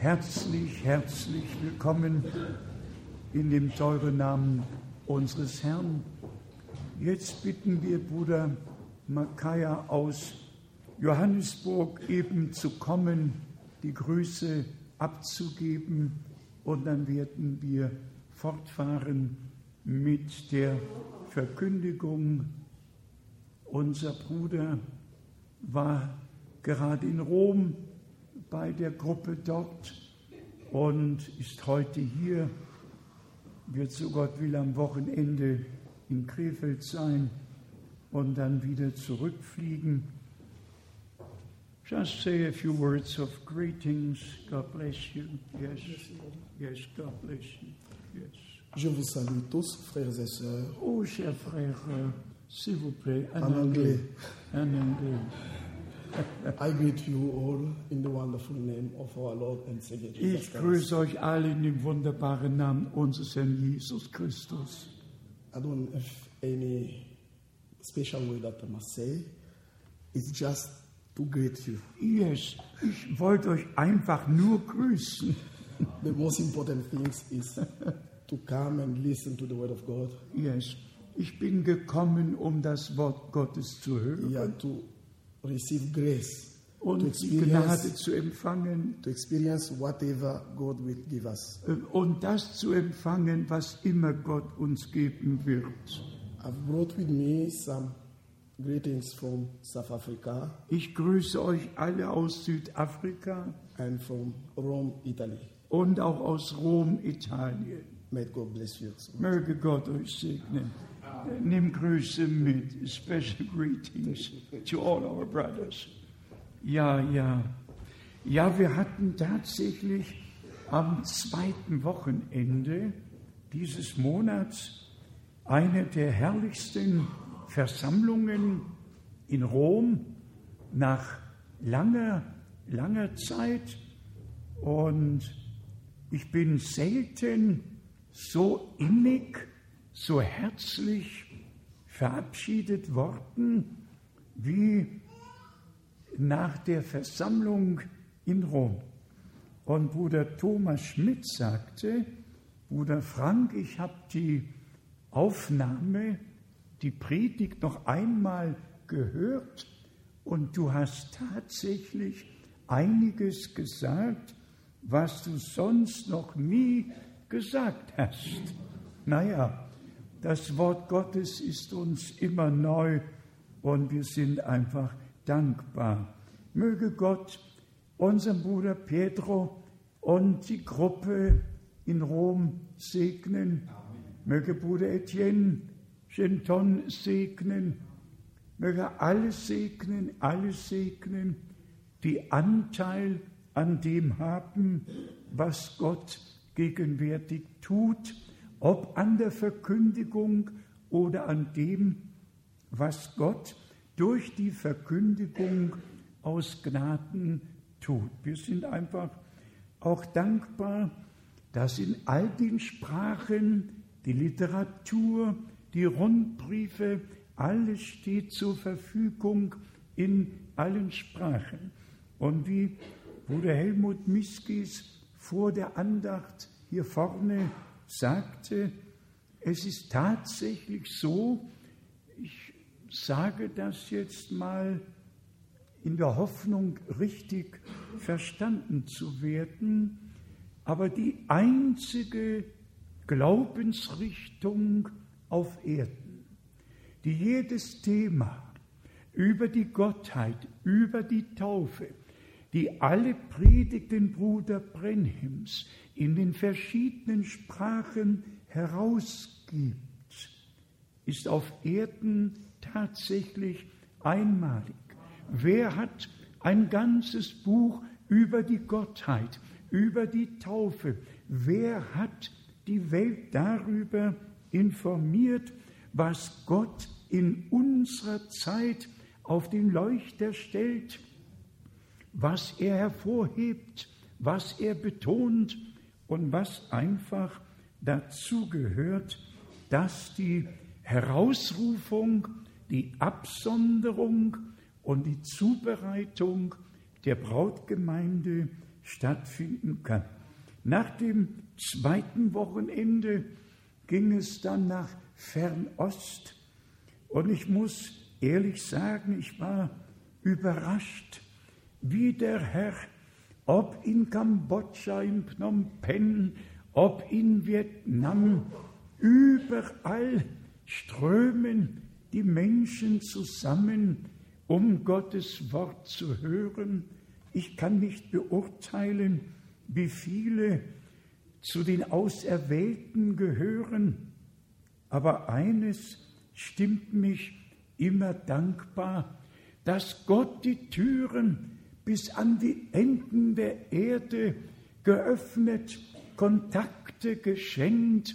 Herzlich, herzlich willkommen in dem teuren Namen unseres Herrn. Jetzt bitten wir Bruder Makaya aus Johannesburg eben zu kommen, die Grüße abzugeben und dann werden wir fortfahren mit der Verkündigung. Unser Bruder war gerade in Rom bei der Gruppe dort und ist heute hier, wird so Gott will am Wochenende in Krefeld sein und dann wieder zurückfliegen. Just say a few words of greetings. God bless you. Yes, yes, God bless you. Yes. Je vous salue tous, frères et sœurs. Oh, cher frère, euh, s'il vous plaît, en, En anglais. En anglais. I greet you all in the wonderful name of our Lord and Savior Jesus Ich grüße euch alle in dem wunderbaren Namen unseres Herrn Jesus Christus. I don't have any special word that I must say. It's just to greet you. Yes, ich wollte euch einfach nur grüßen. The most important thing is to come and listen to the word of God. Yes, ich bin gekommen, um das Wort Gottes zu hören Yeah, to receive grace, to und Gnade experience, zu empfangen to experience whatever God will give us. und das zu empfangen, was immer Gott uns geben wird. I've brought with me some greetings from South Africa Ich grüße euch alle aus Südafrika and from Rome, Italy. und auch aus Rom, Italien. May God bless you. So much. Möge Gott euch segnen. Nimm Grüße mit, special greetings to all our brothers. Ja, ja. Ja, wir hatten tatsächlich am zweiten Wochenende dieses Monats eine der herrlichsten Versammlungen in Rom nach langer, langer Zeit. Und ich bin selten so innig, so herzlich verabschiedet worden wie nach der Versammlung in Rom. Und Bruder Thomas Schmidt sagte, Bruder Frank, ich habe die Aufnahme, die Predigt noch einmal gehört und du hast tatsächlich einiges gesagt, was du sonst noch nie gesagt hast. Naja, das Wort Gottes ist uns immer neu und wir sind einfach dankbar. Möge Gott unseren Bruder Pedro und die Gruppe in Rom segnen. Möge Bruder Etienne Genton segnen. Möge alles segnen, alles segnen, die Anteil an dem haben, was Gott gegenwärtig tut, ob an der Verkündigung oder an dem, was Gott durch die Verkündigung aus Gnaden tut. Wir sind einfach auch dankbar, dass in all den Sprachen die Literatur, die Rundbriefe, alles steht zur Verfügung in allen Sprachen. Und wie Bruder Helmut Miskis vor der Andacht hier vorne sagte, es ist tatsächlich so, ich sage das jetzt mal in der Hoffnung, richtig verstanden zu werden, aber die einzige Glaubensrichtung auf Erden, die jedes Thema über die Gottheit, über die Taufe, die alle Predigten Bruder Brenhims in den verschiedenen Sprachen herausgibt, ist auf Erden tatsächlich einmalig. Wer hat ein ganzes Buch über die Gottheit, über die Taufe? Wer hat die Welt darüber informiert, was Gott in unserer Zeit auf den Leuchter stellt, was er hervorhebt, was er betont und was einfach dazu gehört, dass die Herausrufung, die Absonderung und die Zubereitung der Brautgemeinde stattfinden kann. Nach dem zweiten Wochenende ging es dann nach Fernost und ich muss ehrlich sagen, ich war überrascht, wie der Herr, ob in Kambodscha, in Phnom Penh, ob in Vietnam, überall strömen die Menschen zusammen, um Gottes Wort zu hören. Ich kann nicht beurteilen, wie viele zu den Auserwählten gehören, aber eines stimmt mich immer dankbar, dass Gott die Türen bis an die Enden der Erde geöffnet, Kontakte geschenkt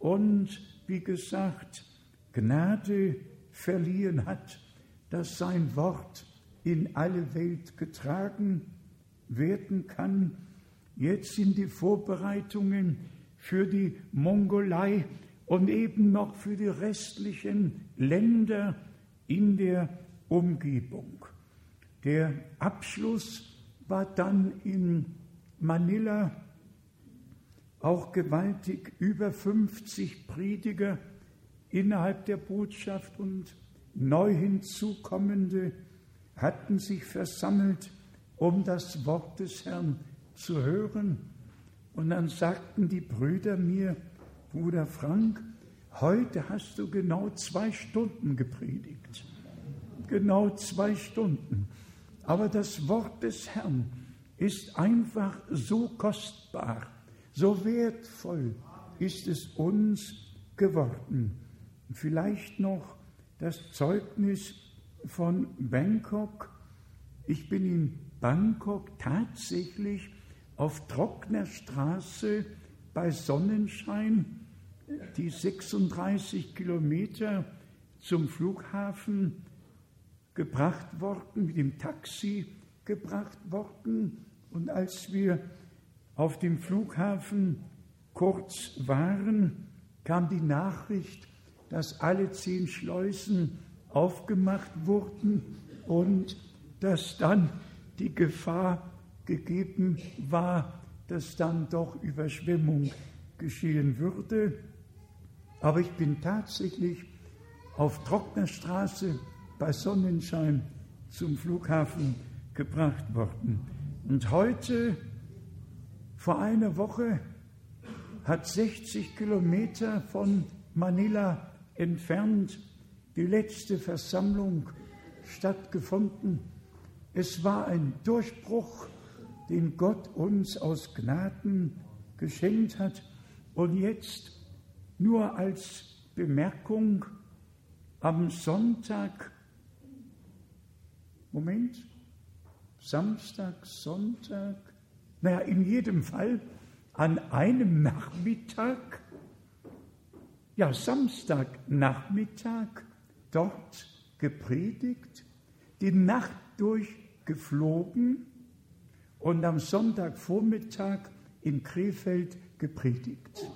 und, wie gesagt, Gnade verliehen hat, dass sein Wort in alle Welt getragen werden kann. Jetzt sind die Vorbereitungen für die Mongolei und eben noch für die restlichen Länder in der Umgebung. Der Abschluss war dann in Manila auch gewaltig über 50 Prediger innerhalb der Botschaft und neu hinzukommende hatten sich versammelt, um das Wort des Herrn zu hören. Und dann sagten die Brüder mir, Bruder Frank, heute hast du genau zwei Stunden gepredigt. Genau zwei Stunden. Aber das Wort des Herrn ist einfach so kostbar, so wertvoll ist es uns geworden. Vielleicht noch das Zeugnis von Bangkok. Ich bin in Bangkok tatsächlich auf trockener Straße bei Sonnenschein die 36 Kilometer zum Flughafen gebracht worden, mit dem Taxi gebracht worden. Und als wir auf dem Flughafen kurz waren, kam die Nachricht, dass alle zehn Schleusen aufgemacht wurden und dass dann die Gefahr gegeben war, dass dann doch Überschwemmung geschehen würde. Aber ich bin tatsächlich auf trockener Straße bei Sonnenschein zum Flughafen gebracht worden. Und heute, vor einer Woche, hat 60 Kilometer von Manila entfernt die letzte Versammlung stattgefunden. Es war ein Durchbruch, den Gott uns aus Gnaden geschenkt hat. Und jetzt nur als Bemerkung, am Sonntag, Moment, Samstag, Sonntag, naja, in jedem Fall an einem Nachmittag, ja, Samstagnachmittag dort gepredigt, die Nacht durchgeflogen und am Sonntagvormittag in Krefeld gepredigt.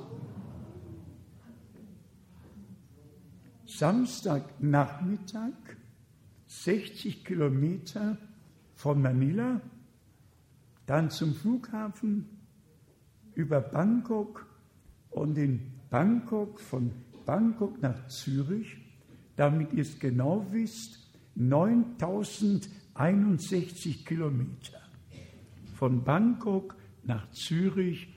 Samstagnachmittag, 60 Kilometer von Manila, dann zum Flughafen über Bangkok und in Bangkok, von Bangkok nach Zürich, damit ihr es genau wisst, 9061 Kilometer. Von Bangkok nach Zürich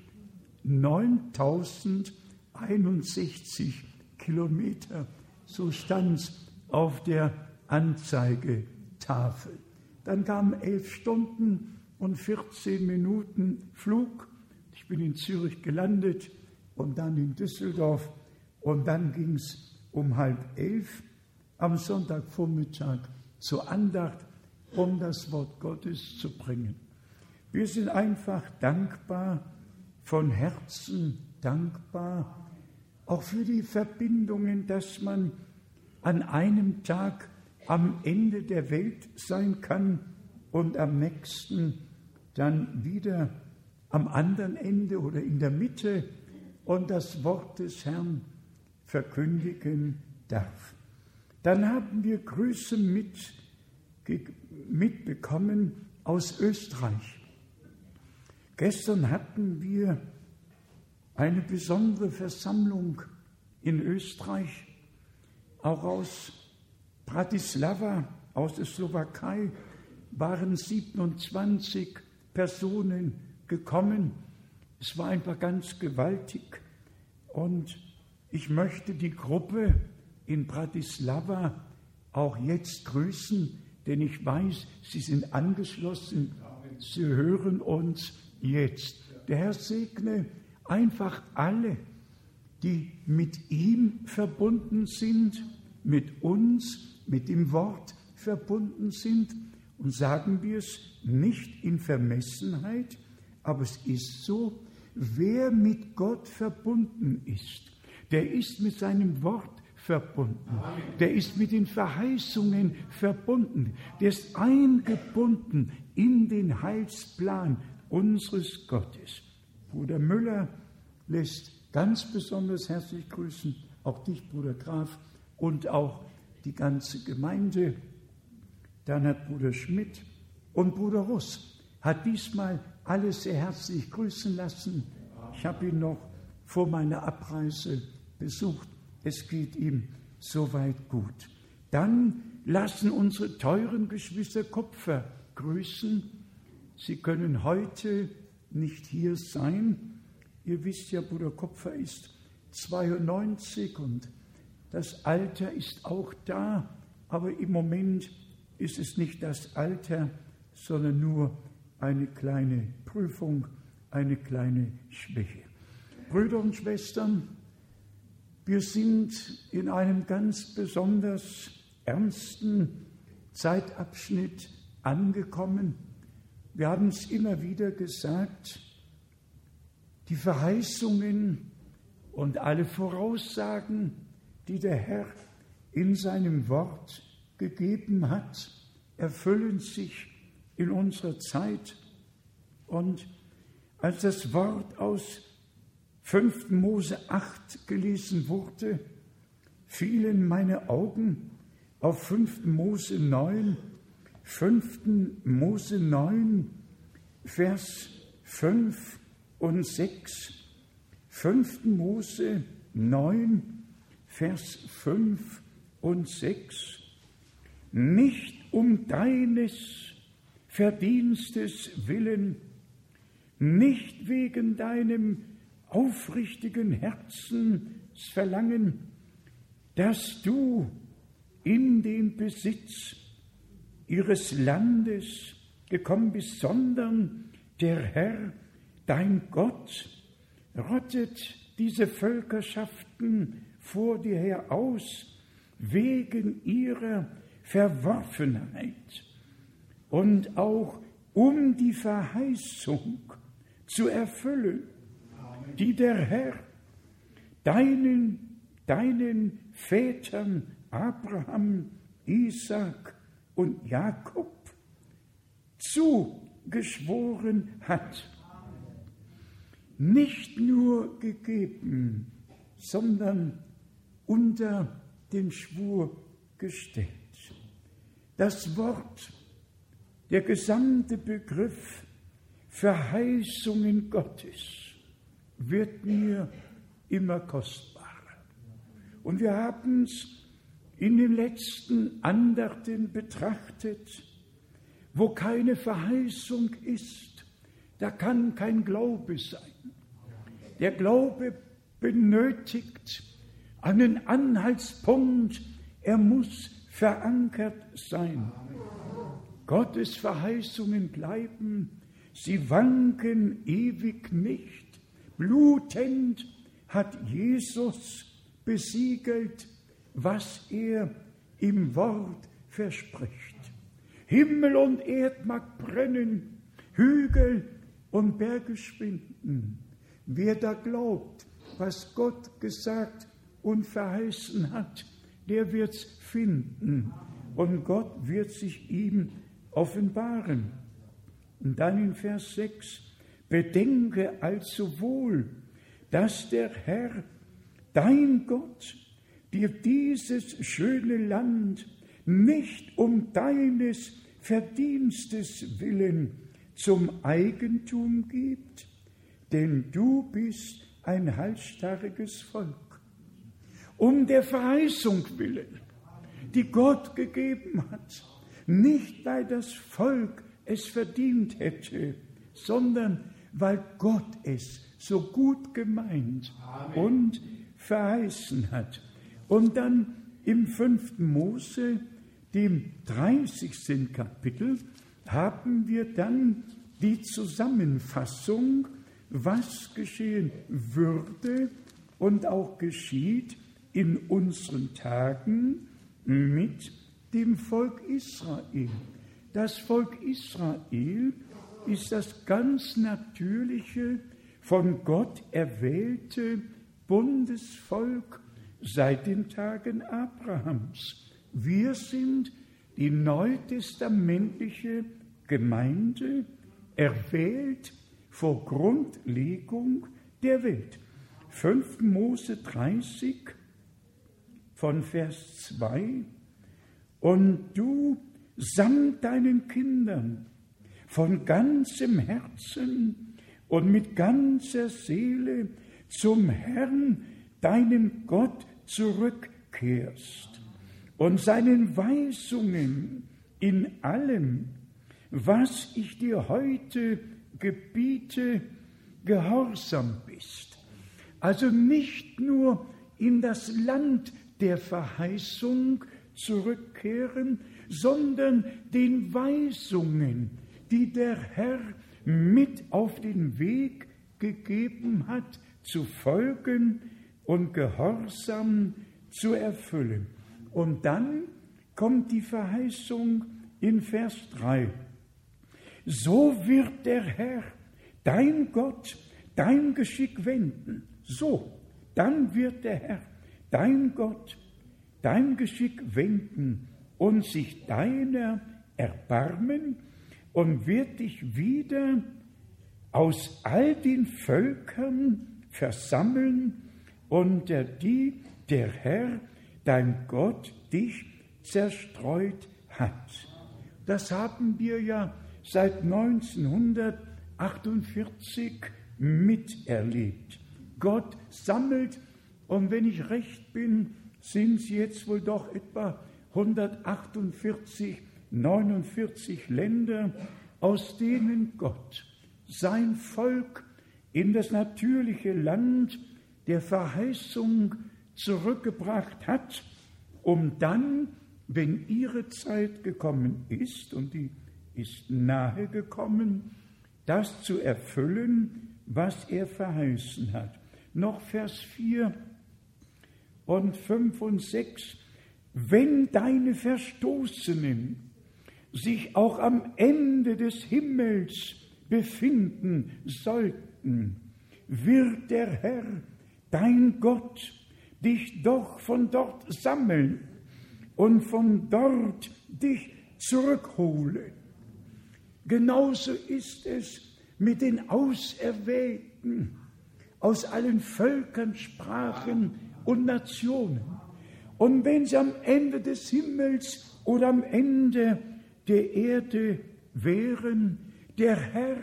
9061 Kilometer. So stand es auf der Anzeigetafel. Dann kamen elf Stunden und 14 Minuten Flug. Ich bin in Zürich gelandet und dann in Düsseldorf und dann ging es um halb elf am Sonntagvormittag zur Andacht, um das Wort Gottes zu bringen. Wir sind einfach dankbar, von Herzen dankbar, auch für die Verbindungen, dass man an einem Tag am Ende der Welt sein kann und am nächsten dann wieder am anderen Ende oder in der Mitte und das Wort des Herrn verkündigen darf. Dann haben wir Grüße mit, mitbekommen aus Österreich. Gestern hatten wir eine besondere Versammlung in Österreich, auch aus Bratislava, aus der Slowakei, waren 27 Personen gekommen. Es war einfach ganz gewaltig. Und ich möchte die Gruppe in Bratislava auch jetzt grüßen, denn ich weiß, sie sind angeschlossen. Sie hören uns jetzt. Der Herr segne einfach alle, die mit ihm verbunden sind, mit uns, mit dem Wort verbunden sind. Und sagen wir es nicht in Vermessenheit, aber es ist so, wer mit Gott verbunden ist, der ist mit seinem Wort verbunden. Der ist mit den Verheißungen verbunden. Der ist eingebunden in den Heilsplan unseres Gottes. Bruder Müller lässt ganz besonders herzlich grüßen, auch dich, Bruder Graf, und auch die ganze Gemeinde. Dann hat Bruder Schmidt und Bruder Russ hat diesmal alle sehr herzlich grüßen lassen. Ich habe ihn noch vor meiner Abreise besucht. Es geht ihm soweit gut. Dann lassen unsere teuren Geschwister Kupfer grüßen. Sie können heute nicht hier sein. Ihr wisst ja, Bruder Kupfer ist 92 und das Alter ist auch da, aber im Moment ist es nicht das Alter, sondern nur eine kleine Prüfung, eine kleine Schwäche. Brüder und Schwestern, wir sind in einem ganz besonders ernsten Zeitabschnitt angekommen. Wir haben es immer wieder gesagt, die Verheißungen und alle Voraussagen, die der Herr in seinem Wort gegeben hat, erfüllen sich in unserer Zeit. Und als das Wort aus 5. Mose 8 gelesen wurde, fielen meine Augen auf 5. Mose 9, 5. Mose 9, Vers 5 und 6. 5. Mose 9, Vers 5 und 6. Nicht um deines Verdienstes willen, nicht wegen deinem aufrichtigen Herzensverlangen, dass du in den Besitz ihres Landes gekommen bist, sondern der Herr, dein Gott, rottet diese Völkerschaften vor dir her aus, wegen ihrer Verworfenheit und auch um die Verheißung zu erfüllen, die der Herr deinen, deinen Vätern Abraham, Isaac und Jakob zugeschworen hat. Nicht nur gegeben, sondern unter den Schwur gestellt. Das Wort, der gesamte Begriff Verheißungen Gottes wird mir immer kostbarer. Und wir haben es in den letzten Andachten betrachtet, wo keine Verheißung ist, da kann kein Glaube sein. Der Glaube benötigt einen Anhaltspunkt, er muss verankert sein. Gottes Verheißungen bleiben, sie wanken ewig nicht. Blutend hat Jesus besiegelt, was er im Wort verspricht. Himmel und Erd mag brennen, Hügel und Berge schwinden. Wer da glaubt, was Gott gesagt und verheißen hat, der wird's finden und Gott wird sich ihm offenbaren. Und dann in Vers 6, Bedenke also wohl, dass der Herr, dein Gott, dir dieses schöne Land nicht um deines Verdienstes willen, zum Eigentum gibt, denn du bist ein halsstarriges Volk. Um der Verheißung willen, die Gott gegeben hat, nicht weil das Volk es verdient hätte, sondern weil Gott es so gut gemeint Amen. und verheißen hat. Und dann im fünften Mose, dem 30. Kapitel, haben wir dann die Zusammenfassung, was geschehen würde und auch geschieht in unseren Tagen mit dem Volk Israel. Das Volk Israel ist das ganz natürliche, von Gott erwählte Bundesvolk seit den Tagen Abrahams. Wir sind die neutestamentliche Gemeinde, erwählt vor Grundlegung der Welt. 5. Mose 30 von Vers 2 Und du samt deinen Kindern von ganzem Herzen und mit ganzer Seele zum Herrn, deinem Gott, zurückkehrst und seinen Weisungen in allem, was ich dir heute gebiete, gehorsam bist. Also nicht nur in das Land der Verheißung zurückkehren, sondern den Weisungen, die der Herr mit auf den Weg gegeben hat, zu folgen und Gehorsam zu erfüllen. Und dann kommt die Verheißung in Vers 3. So wird der Herr, dein Gott, dein Geschick wenden. So, dann wird der Herr, dein Gott, dein Geschick wenden und sich deiner erbarmen und wird dich wieder aus all den Völkern versammeln, unter die der Herr, dein Gott, dich zerstreut hat. Das haben wir ja seit 1948 miterlebt. Gott sammelt, und wenn ich recht bin, sind es jetzt wohl doch etwa 148, 49 Länder, aus denen Gott sein Volk in das natürliche Land der Verheißung zurückgebracht hat, um dann, wenn ihre Zeit gekommen ist, und die ist nahe gekommen, das zu erfüllen, was er verheißen hat. Noch Vers 4 und 5 und 6. Wenn deine Verstoßenen sich auch am Ende des Himmels befinden sollten, wird der Herr, dein Gott, dich doch von dort sammeln und von dort dich zurückholen. Genauso ist es mit den Auserwählten aus allen Völkern, Sprachen und Nationen. Und wenn sie am Ende des Himmels oder am Ende der Erde wären, der Herr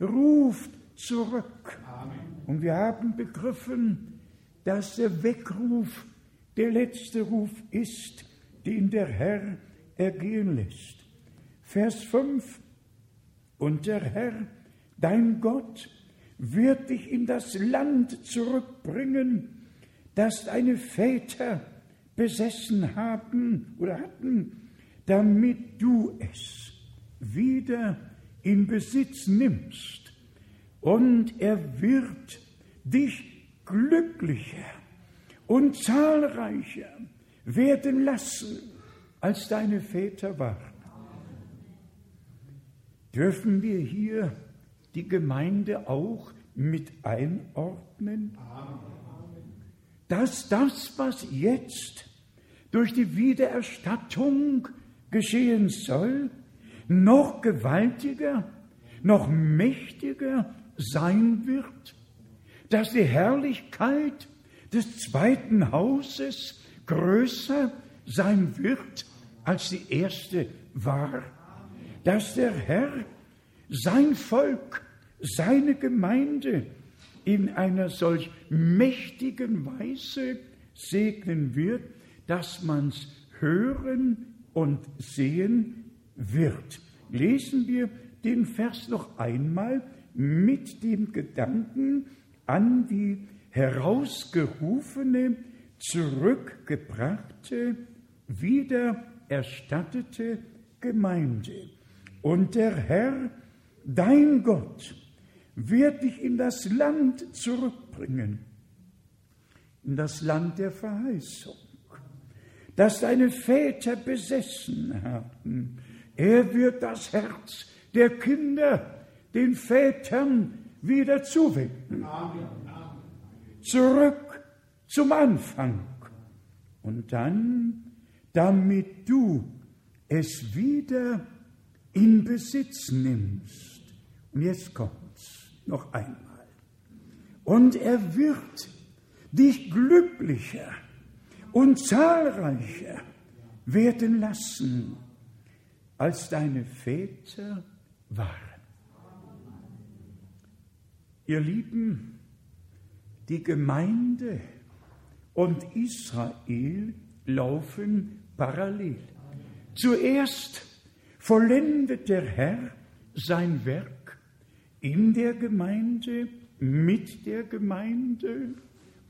ruft zurück. Und wir haben begriffen, dass der Weckruf der letzte Ruf ist, den der Herr ergehen lässt. Vers 5 und der Herr, dein Gott, wird dich in das Land zurückbringen, das deine Väter besessen haben oder hatten, damit du es wieder in Besitz nimmst. Und er wird dich glücklicher und zahlreicher werden lassen, als deine Väter waren dürfen wir hier die Gemeinde auch mit einordnen? Dass das, was jetzt durch die Wiedererstattung geschehen soll, noch gewaltiger, noch mächtiger sein wird, dass die Herrlichkeit des zweiten Hauses größer sein wird, als die erste war. Dass der Herr sein Volk, seine Gemeinde in einer solch mächtigen Weise segnen wird, dass man's hören und sehen wird. Lesen wir den Vers noch einmal mit dem Gedanken an die herausgerufene, zurückgebrachte, wiedererstattete Gemeinde. Und der Herr, dein Gott, wird dich in das Land zurückbringen, in das Land der Verheißung, das deine Väter besessen haben. Er wird das Herz der Kinder den Vätern wieder zuwenden. Zurück zum Anfang. Und dann, damit du es wieder in Besitz nimmst. Und jetzt kommt's noch einmal. Und er wird dich glücklicher und zahlreicher werden lassen, als deine Väter waren. Ihr Lieben, die Gemeinde und Israel laufen parallel. Zuerst vollendet der Herr sein Werk in der Gemeinde, mit der Gemeinde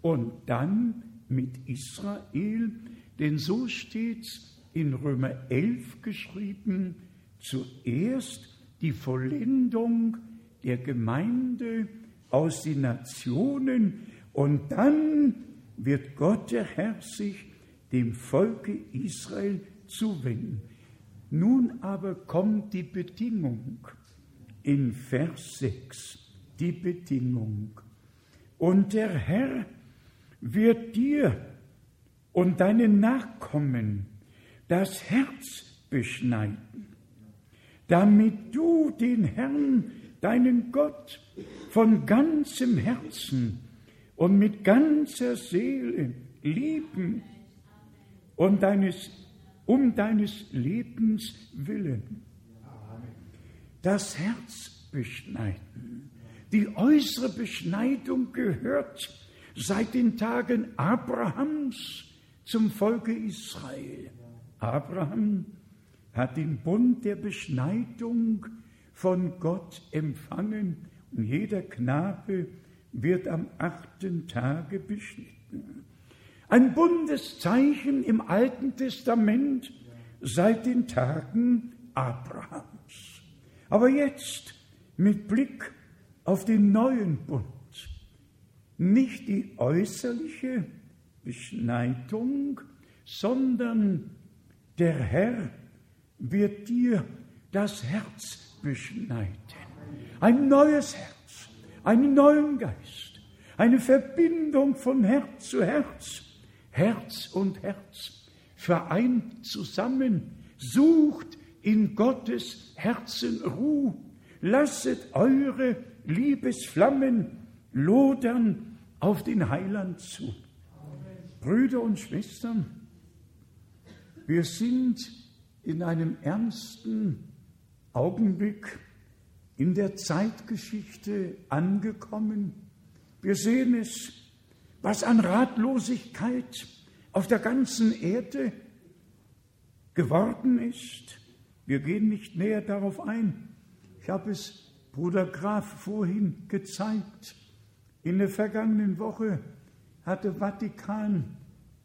und dann mit Israel, denn so steht's in Römer 11 geschrieben, zuerst die Vollendung der Gemeinde aus den Nationen und dann wird Gott der Herr sich dem Volke Israel zuwenden. Nun aber kommt die Bedingung in Vers 6, die Bedingung. Und der Herr wird dir und deinen Nachkommen das Herz beschneiden, damit du den Herrn, deinen Gott, von ganzem Herzen und mit ganzer Seele lieben und deines, um deines Lebens willen. Das Herz beschneiden. Die äußere Beschneidung gehört seit den Tagen Abrahams zum Volke Israel. Abraham hat den Bund der Beschneidung von Gott empfangen und jeder Knabe wird am achten Tage beschnitten. Ein Bundeszeichen im Alten Testament seit den Tagen Abrahams. Aber jetzt mit Blick auf den neuen Bund, nicht die äußerliche Beschneidung, sondern der Herr wird dir das Herz beschneiden. Ein neues Herz, einen neuen Geist, eine Verbindung von Herz zu Herz, Herz und Herz, vereint zusammen, sucht in Gottes Herzen Ruhe, lasset eure Liebesflammen lodern auf den Heiland zu. Brüder und Schwestern, wir sind in einem ernsten Augenblick in der Zeitgeschichte angekommen. Wir sehen es, was an Ratlosigkeit auf der ganzen Erde geworden ist. Wir gehen nicht näher darauf ein. Ich habe es Bruder Graf vorhin gezeigt. In der vergangenen Woche hatte Vatikan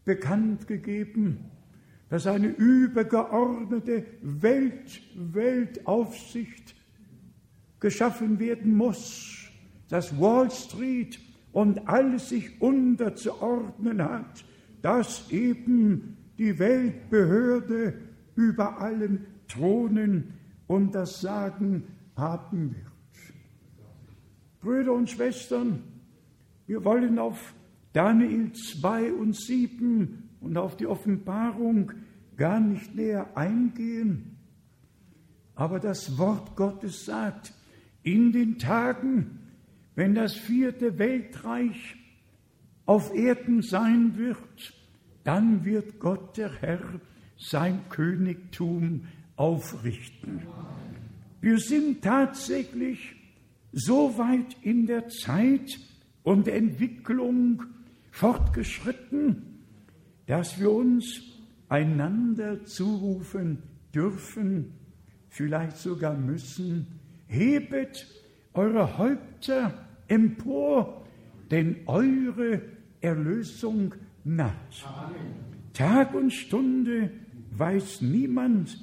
bekannt gegeben, dass eine übergeordnete Welt, Weltaufsicht geschaffen werden muss, dass Wall Street und alles sich unterzuordnen hat, dass eben die Weltbehörde über allen thronen und das Sagen haben wird. Brüder und Schwestern, wir wollen auf Daniel 2 und 7 und auf die Offenbarung gar nicht näher eingehen. Aber das Wort Gottes sagt, in den Tagen, wenn das vierte Weltreich auf Erden sein wird, dann wird Gott der Herr sein Königtum aufrichten. wir sind tatsächlich so weit in der Zeit und Entwicklung fortgeschritten, dass wir uns einander zurufen dürfen, vielleicht sogar müssen, hebet eure Häupter empor, denn eure Erlösung naht. Tag und Stunde weiß niemand,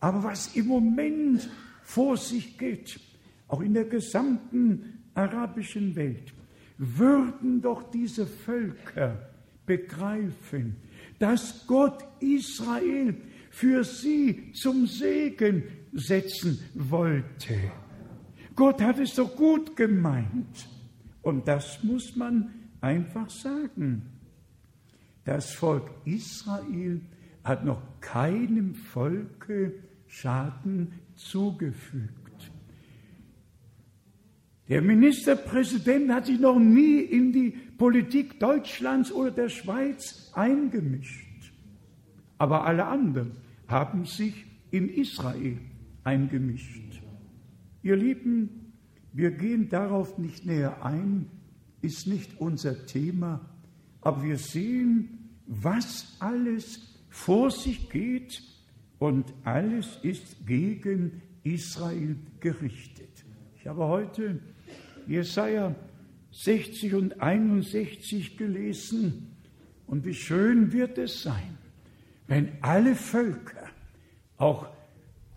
aber was im Moment vor sich geht, auch in der gesamten arabischen Welt, würden doch diese Völker begreifen, dass Gott Israel für sie zum Segen setzen wollte. Gott hat es doch gut gemeint. Und das muss man einfach sagen. Das Volk Israel hat noch keinem Volke Schaden zugefügt. Der Ministerpräsident hat sich noch nie in die Politik Deutschlands oder der Schweiz eingemischt. Aber alle anderen haben sich in Israel eingemischt. Ihr Lieben, wir gehen darauf nicht näher ein, ist nicht unser Thema, aber wir sehen, was alles vor sich geht und alles ist gegen Israel gerichtet. Ich habe heute Jesaja 60 und 61 gelesen und wie schön wird es sein, wenn alle Völker, auch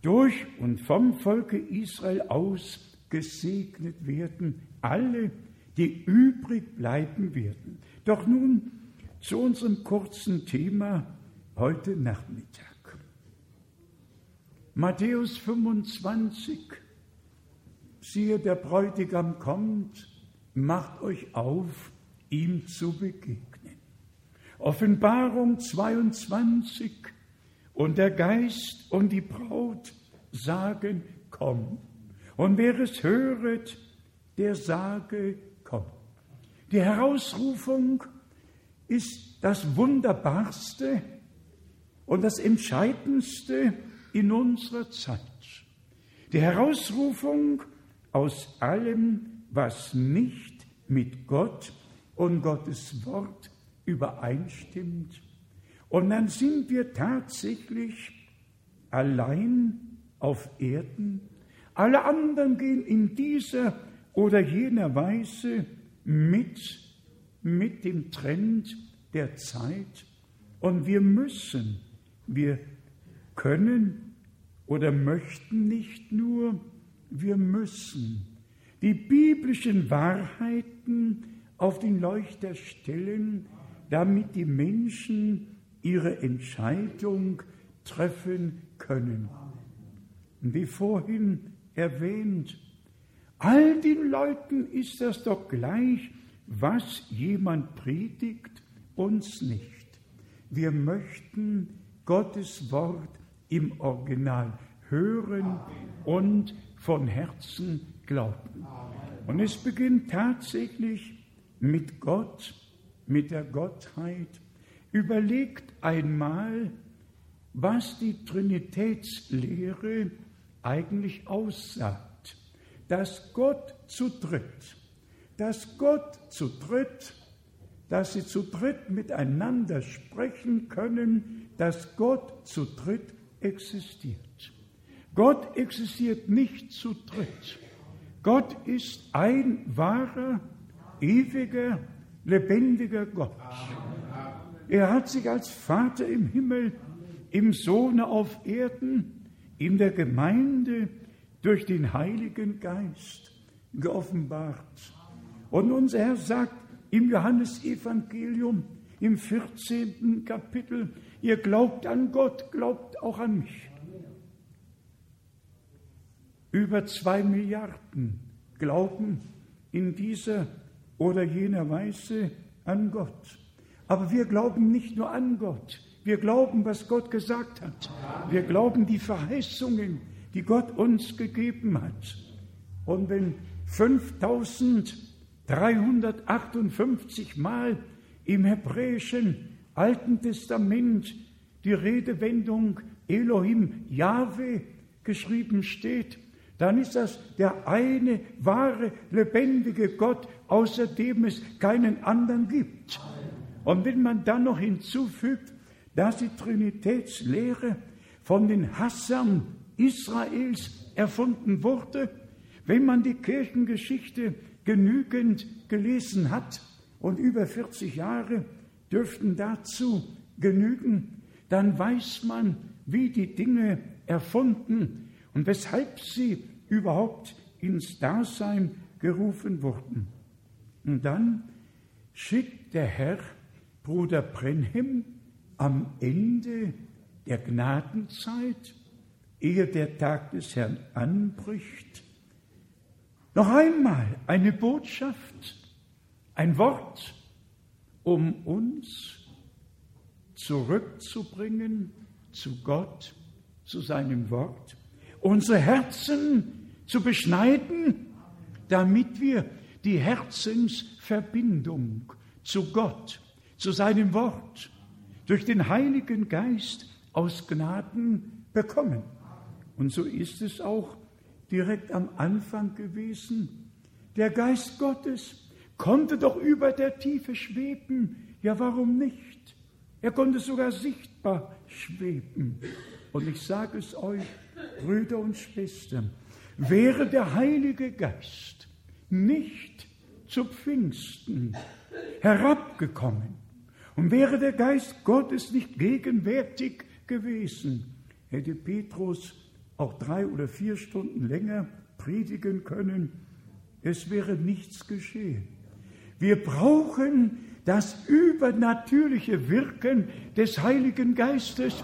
durch und vom Volke Israel aus gesegnet werden, alle, die übrig bleiben werden. Doch nun zu unserem kurzen Thema heute Nachmittag. Matthäus 25, siehe, der Bräutigam kommt, macht euch auf, ihm zu begegnen. Offenbarung 22, und der Geist und die Braut sagen, komm. Und wer es höret, der sage, komm. Die Herausrufung ist das Wunderbarste und das Entscheidendste in unserer Zeit. Die Herausrufung aus allem, was nicht mit Gott und Gottes Wort übereinstimmt. Und dann sind wir tatsächlich allein auf Erden. Alle anderen gehen in dieser oder jener Weise mit, mit dem Trend der Zeit. Und wir müssen, wir können oder möchten nicht nur, wir müssen die biblischen Wahrheiten auf den Leuchter stellen, damit die Menschen ihre Entscheidung treffen können. Wie vorhin erwähnt, all den Leuten ist das doch gleich, was jemand predigt, uns nicht. Wir möchten Gottes Wort im Original hören und von Herzen glauben. Und es beginnt tatsächlich mit Gott, mit der Gottheit. Überlegt einmal, was die Trinitätslehre eigentlich aussagt. Dass Gott zu dritt, dass Gott zu dritt, dass sie zu dritt miteinander sprechen können, dass Gott zu dritt existiert. Gott existiert nicht zu dritt. Gott ist ein wahrer, ewiger, lebendiger Gott. Er hat sich als Vater im Himmel, im Sohne auf Erden, in der Gemeinde durch den Heiligen Geist geoffenbart. Und unser Herr sagt im Johannesevangelium im 14. Kapitel, ihr glaubt an Gott, glaubt auch an mich. Über zwei Milliarden glauben in dieser oder jener Weise an Gott. Aber wir glauben nicht nur an Gott, wir glauben, was Gott gesagt hat. Wir glauben die Verheißungen, die Gott uns gegeben hat. Und wenn 5358 Mal im hebräischen Alten Testament die Redewendung Elohim Yahweh geschrieben steht, dann ist das der eine wahre, lebendige Gott, außer dem es keinen anderen gibt. Und wenn man dann noch hinzufügt, dass die Trinitätslehre von den Hassern Israels erfunden wurde, wenn man die Kirchengeschichte genügend gelesen hat, und über 40 Jahre dürften dazu genügen, dann weiß man, wie die Dinge erfunden und weshalb sie überhaupt ins Dasein gerufen wurden. Und dann schickt der Herr Bruder Brenhem am Ende der Gnadenzeit, ehe der Tag des Herrn anbricht, noch einmal eine Botschaft, ein Wort, um uns zurückzubringen zu Gott, zu seinem Wort, unsere Herzen zu beschneiden, damit wir die Herzensverbindung zu Gott, zu seinem Wort, durch den Heiligen Geist aus Gnaden bekommen. Und so ist es auch direkt am Anfang gewesen. Der Geist Gottes konnte doch über der Tiefe schweben. Ja, warum nicht? Er konnte sogar sichtbar schweben. Und ich sage es euch, Brüder und Schwestern, wäre der Heilige Geist nicht zu Pfingsten herabgekommen und wäre der Geist Gottes nicht gegenwärtig gewesen, hätte Petrus auch drei oder vier Stunden länger predigen können, es wäre nichts geschehen. Wir brauchen das übernatürliche Wirken des Heiligen Geistes,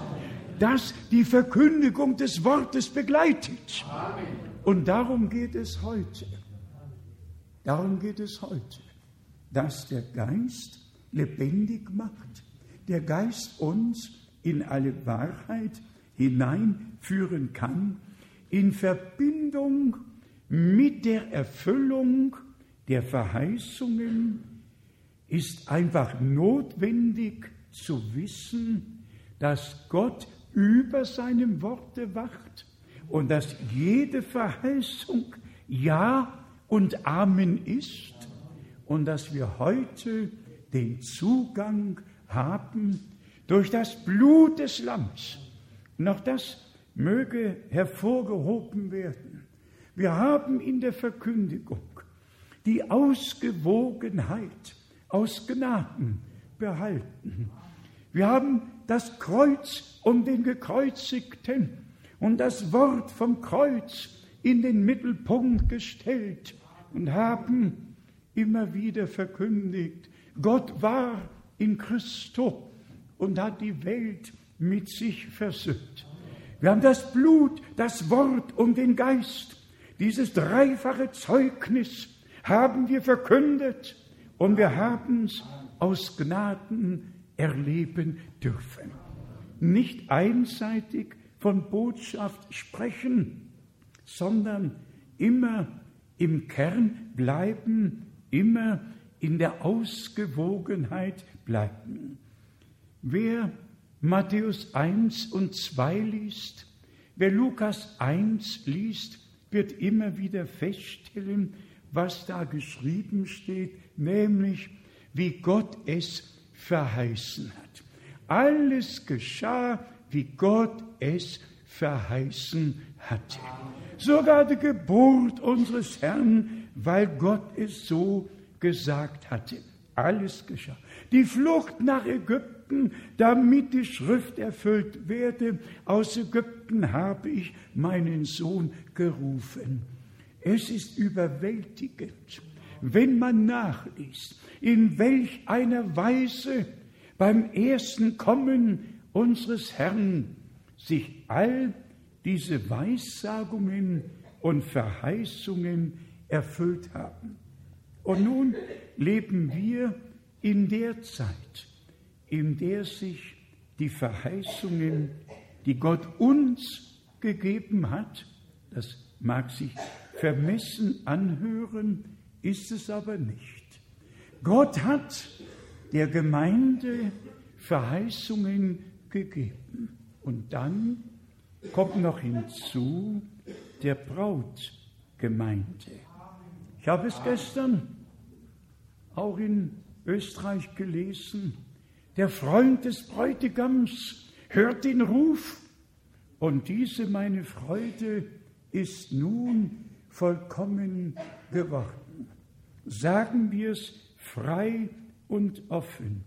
das die Verkündigung des Wortes begleitet. Und darum geht es heute. Darum geht es heute, dass der Geist lebendig macht, der Geist uns in alle Wahrheit hineinführen kann, in Verbindung mit der Erfüllung der Verheißungen ist einfach notwendig zu wissen, dass Gott über seinem Worte wacht und dass jede Verheißung Ja und Amen ist und dass wir heute den Zugang haben durch das Blut des Lamms auch das möge hervorgehoben werden. Wir haben in der Verkündigung die Ausgewogenheit aus Gnaden behalten. Wir haben das Kreuz um den Gekreuzigten und das Wort vom Kreuz in den Mittelpunkt gestellt und haben immer wieder verkündigt, Gott war in Christo und hat die Welt mit sich versöhnt. Wir haben das Blut, das Wort und den Geist. Dieses dreifache Zeugnis haben wir verkündet und wir haben es aus Gnaden erleben dürfen. Nicht einseitig von Botschaft sprechen, sondern immer im Kern bleiben, immer in der Ausgewogenheit bleiben. Wer Matthäus 1 und 2 liest, wer Lukas 1 liest, wird immer wieder feststellen, was da geschrieben steht, nämlich wie Gott es verheißen hat. Alles geschah, wie Gott es verheißen hatte. Sogar die Geburt unseres Herrn, weil Gott es so gesagt hatte. Alles geschah. Die Flucht nach Ägypten damit die Schrift erfüllt werde. Aus Ägypten habe ich meinen Sohn gerufen. Es ist überwältigend, wenn man nachliest, in welch einer Weise beim ersten Kommen unseres Herrn sich all diese Weissagungen und Verheißungen erfüllt haben. Und nun leben wir in der Zeit, in der sich die Verheißungen, die Gott uns gegeben hat, das mag sich vermessen anhören, ist es aber nicht. Gott hat der Gemeinde Verheißungen gegeben. Und dann kommt noch hinzu, der Brautgemeinde. Ich habe es gestern auch in Österreich gelesen. Der Freund des Bräutigams hört den Ruf und diese meine Freude ist nun vollkommen geworden. Sagen wir es frei und offen.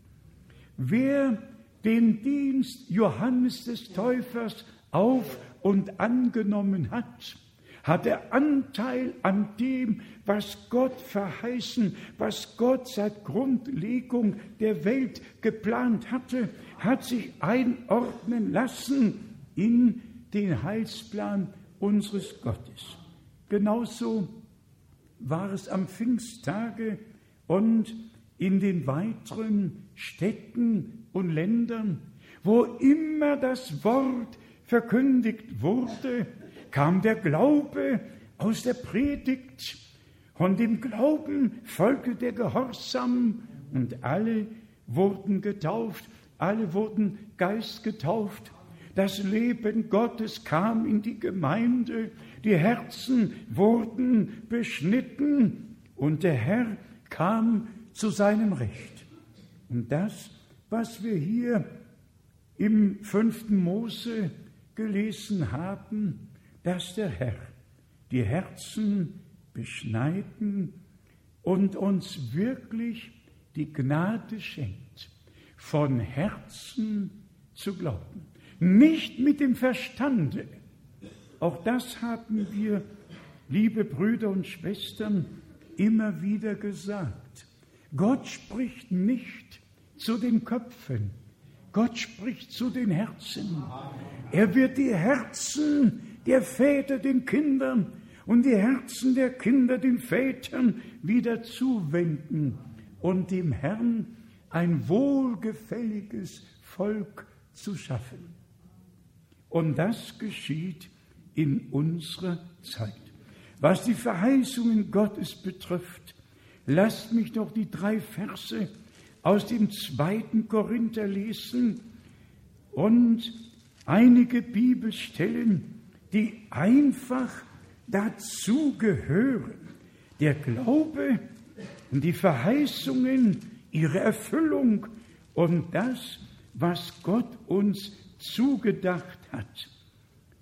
Wer den Dienst Johannes des Täufers auf und angenommen hat, hat er Anteil an dem, was Gott verheißen, was Gott seit Grundlegung der Welt geplant hatte, hat sich einordnen lassen in den Heilsplan unseres Gottes. Genauso war es am Pfingsttage und in den weiteren Städten und Ländern, wo immer das Wort verkündigt wurde, kam der Glaube aus der Predigt. Und dem Glauben folgte der Gehorsam und alle wurden getauft, alle wurden geistgetauft. Das Leben Gottes kam in die Gemeinde, die Herzen wurden beschnitten und der Herr kam zu seinem Recht. Und das, was wir hier im fünften Mose gelesen haben, dass der Herr die Herzen beschneiden und uns wirklich die Gnade schenkt, von Herzen zu glauben. Nicht mit dem Verstande. Auch das haben wir, liebe Brüder und Schwestern, immer wieder gesagt. Gott spricht nicht zu den Köpfen, Gott spricht zu den Herzen. Er wird die Herzen der Väter den Kindern und die Herzen der Kinder den Vätern wieder zuwenden und dem Herrn ein wohlgefälliges Volk zu schaffen. Und das geschieht in unserer Zeit. Was die Verheißungen Gottes betrifft, lasst mich doch die drei Verse aus dem zweiten Korinther lesen und einige Bibelstellen, die einfach dazu gehören. Der Glaube und die Verheißungen, ihre Erfüllung und das, was Gott uns zugedacht hat.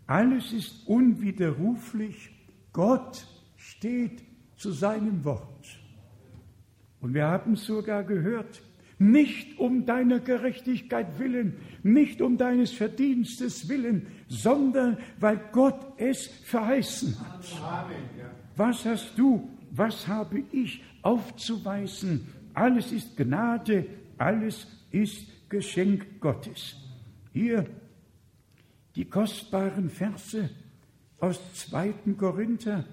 Alles ist unwiderruflich. Gott steht zu seinem Wort. Und wir haben sogar gehört, nicht um deiner Gerechtigkeit willen, nicht um deines Verdienstes willen, sondern weil Gott es verheißen hat. Was hast du, was habe ich aufzuweisen? Alles ist Gnade, alles ist Geschenk Gottes. Hier die kostbaren Verse aus 2. Korinther,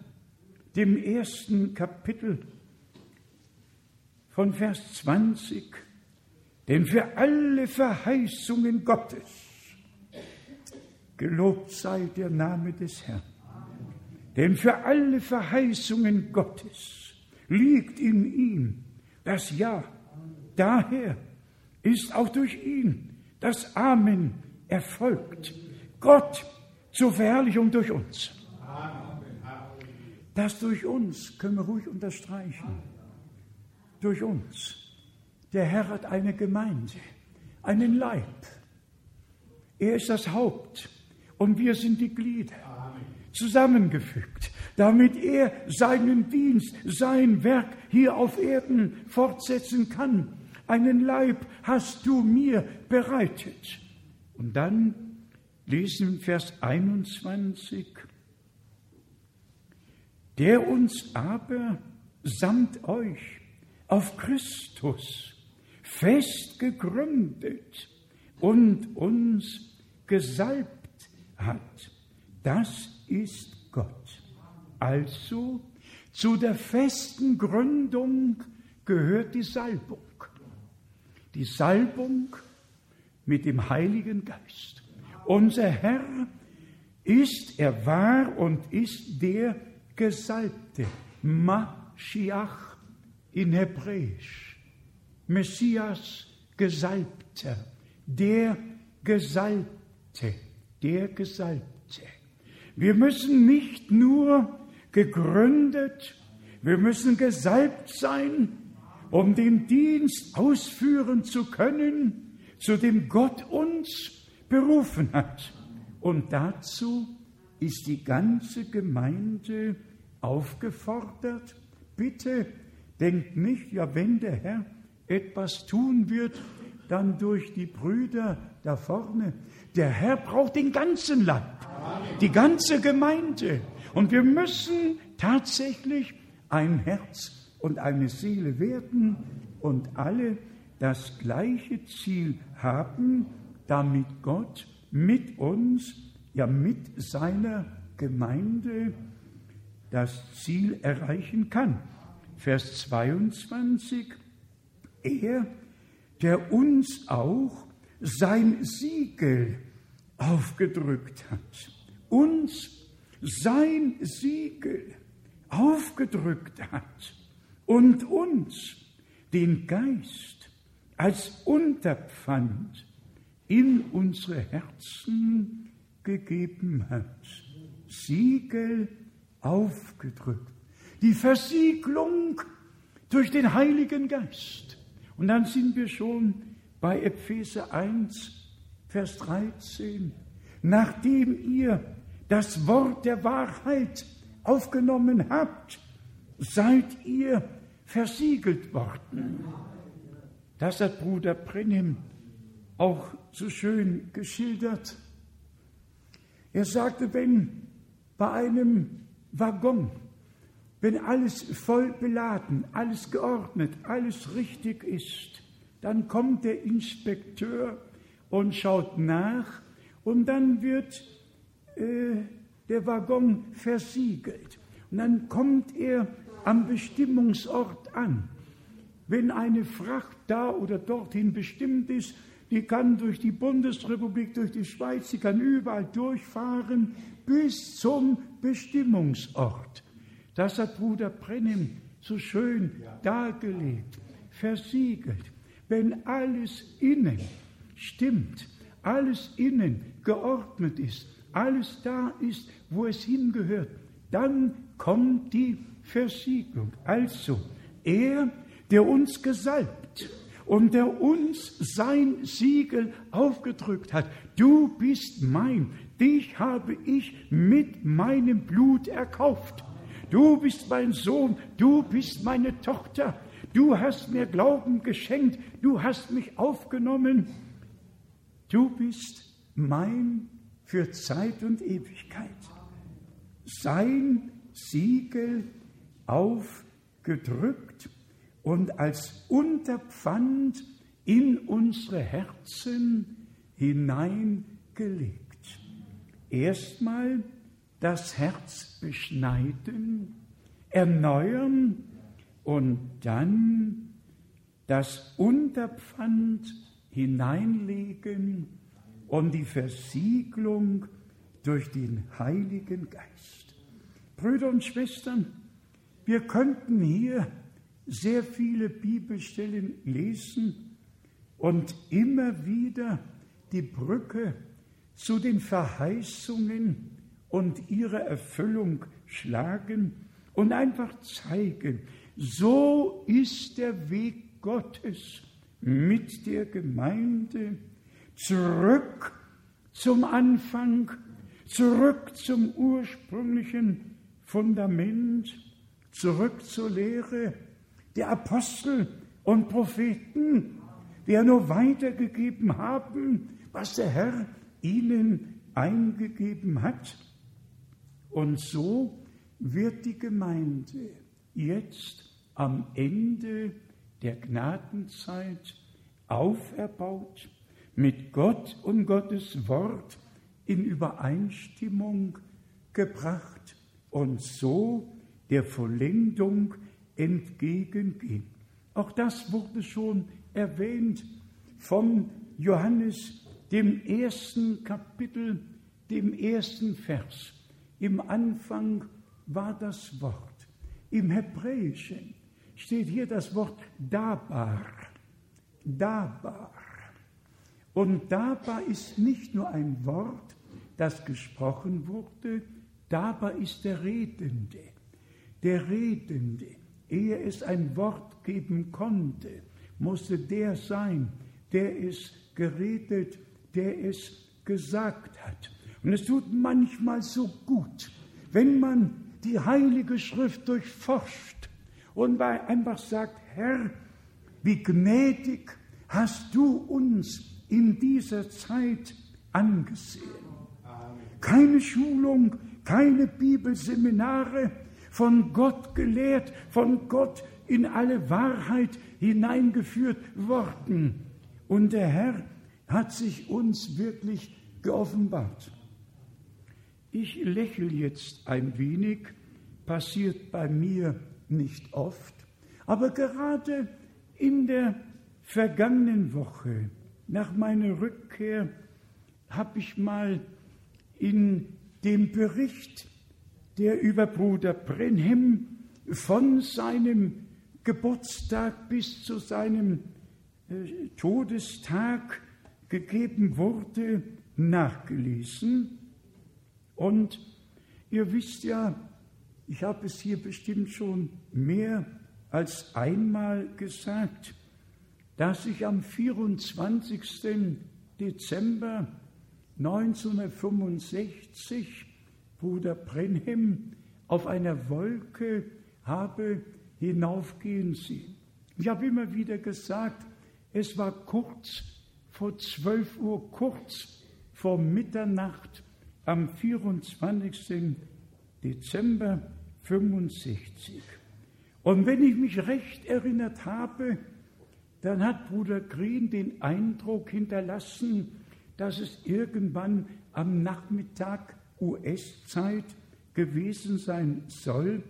dem ersten Kapitel von Vers 20 denn für alle Verheißungen Gottes, gelobt sei der Name des Herrn, denn für alle Verheißungen Gottes liegt in ihm das Ja. Daher ist auch durch ihn das Amen erfolgt. Gott zur Verherrlichung durch uns. Das durch uns können wir ruhig unterstreichen. Durch uns der Herr hat eine Gemeinde, einen Leib. Er ist das Haupt und wir sind die Glieder, zusammengefügt, damit er seinen Dienst, sein Werk hier auf Erden fortsetzen kann. Einen Leib hast du mir bereitet. Und dann lesen Vers 21, der uns aber samt euch auf Christus fest gegründet und uns gesalbt hat. Das ist Gott. Also zu der festen Gründung gehört die Salbung. Die Salbung mit dem Heiligen Geist. Unser Herr ist, er war und ist der Gesalbte. Mashiach in Hebräisch. Messias Gesalbter, der Gesalbte, der Gesalbte. Wir müssen nicht nur gegründet, wir müssen gesalbt sein, um den Dienst ausführen zu können, zu dem Gott uns berufen hat. Und dazu ist die ganze Gemeinde aufgefordert. Bitte denkt nicht, ja, wenn der Herr etwas tun wird, dann durch die Brüder da vorne. Der Herr braucht den ganzen Land, die ganze Gemeinde. Und wir müssen tatsächlich ein Herz und eine Seele werden und alle das gleiche Ziel haben, damit Gott mit uns, ja mit seiner Gemeinde das Ziel erreichen kann. Vers 22, er, der uns auch sein Siegel aufgedrückt hat, uns sein Siegel aufgedrückt hat und uns den Geist als Unterpfand in unsere Herzen gegeben hat. Siegel aufgedrückt. Die Versiegelung durch den Heiligen Geist. Und dann sind wir schon bei Epheser 1, Vers 13. Nachdem ihr das Wort der Wahrheit aufgenommen habt, seid ihr versiegelt worden. Das hat Bruder Brennim auch so schön geschildert. Er sagte, wenn bei einem Waggon, wenn alles voll beladen, alles geordnet, alles richtig ist, dann kommt der Inspekteur und schaut nach und dann wird äh, der Waggon versiegelt. Und dann kommt er am Bestimmungsort an. Wenn eine Fracht da oder dorthin bestimmt ist, die kann durch die Bundesrepublik, durch die Schweiz, sie kann überall durchfahren bis zum Bestimmungsort. Das hat Bruder Brennim so schön dargelegt, versiegelt. Wenn alles innen stimmt, alles innen geordnet ist, alles da ist, wo es hingehört, dann kommt die Versiegelung. Also, er, der uns gesalbt und der uns sein Siegel aufgedrückt hat, du bist mein, dich habe ich mit meinem Blut erkauft. Du bist mein Sohn, du bist meine Tochter, du hast mir Glauben geschenkt, du hast mich aufgenommen, du bist mein für Zeit und Ewigkeit. Sein Siegel aufgedrückt und als Unterpfand in unsere Herzen hineingelegt. Erstmal das Herz beschneiden, erneuern und dann das Unterpfand hineinlegen und die Versiegelung durch den Heiligen Geist. Brüder und Schwestern, wir könnten hier sehr viele Bibelstellen lesen und immer wieder die Brücke zu den Verheißungen und ihrer Erfüllung schlagen und einfach zeigen, so ist der Weg Gottes mit der Gemeinde zurück zum Anfang, zurück zum ursprünglichen Fundament, zurück zur Lehre der Apostel und Propheten, die ja nur weitergegeben haben, was der Herr ihnen eingegeben hat. Und so wird die Gemeinde jetzt am Ende der Gnadenzeit auferbaut mit Gott und Gottes Wort in Übereinstimmung gebracht und so der Vollendung entgegengehen. Auch das wurde schon erwähnt vom Johannes, dem ersten Kapitel, dem ersten Vers. Im Anfang war das Wort. Im Hebräischen steht hier das Wort Dabar. Dabar. Und dabei ist nicht nur ein Wort, das gesprochen wurde, dabei ist der Redende, der Redende, ehe es ein Wort geben konnte, musste der sein, der es geredet, der es gesagt hat. Und es tut manchmal so gut, wenn man die Heilige Schrift durchforscht und einfach sagt, Herr, wie gnädig hast du uns in dieser Zeit angesehen. Keine Schulung, keine Bibelseminare, von Gott gelehrt, von Gott in alle Wahrheit hineingeführt worden. Und der Herr hat sich uns wirklich geoffenbart. Ich lächle jetzt ein wenig, passiert bei mir nicht oft, aber gerade in der vergangenen Woche, nach meiner Rückkehr, habe ich mal in dem Bericht, der über Bruder Brenhem von seinem Geburtstag bis zu seinem äh, Todestag gegeben wurde, nachgelesen. Und ihr wisst ja, ich habe es hier bestimmt schon mehr als einmal gesagt, dass ich am 24. Dezember 1965 Bruder Brenhem auf einer Wolke habe hinaufgehen sehen. Ich habe immer wieder gesagt, es war kurz vor 12 Uhr, kurz vor Mitternacht am 24. Dezember 65. Und wenn ich mich recht erinnert habe, dann hat Bruder Green den Eindruck hinterlassen, dass es irgendwann am Nachmittag US-Zeit gewesen sein soll,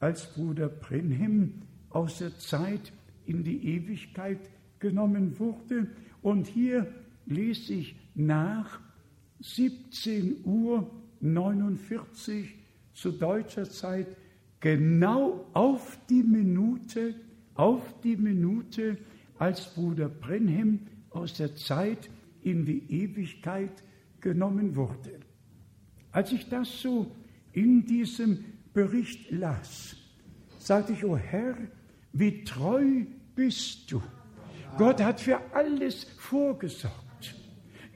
als Bruder Brenhem aus der Zeit in die Ewigkeit genommen wurde. Und hier lese ich nach 17 Uhr 49 zu deutscher Zeit genau auf die Minute, auf die Minute, als Bruder Brenhem aus der Zeit in die Ewigkeit genommen wurde. Als ich das so in diesem Bericht las, sagte ich, oh Herr, wie treu bist du. Gott hat für alles vorgesorgt.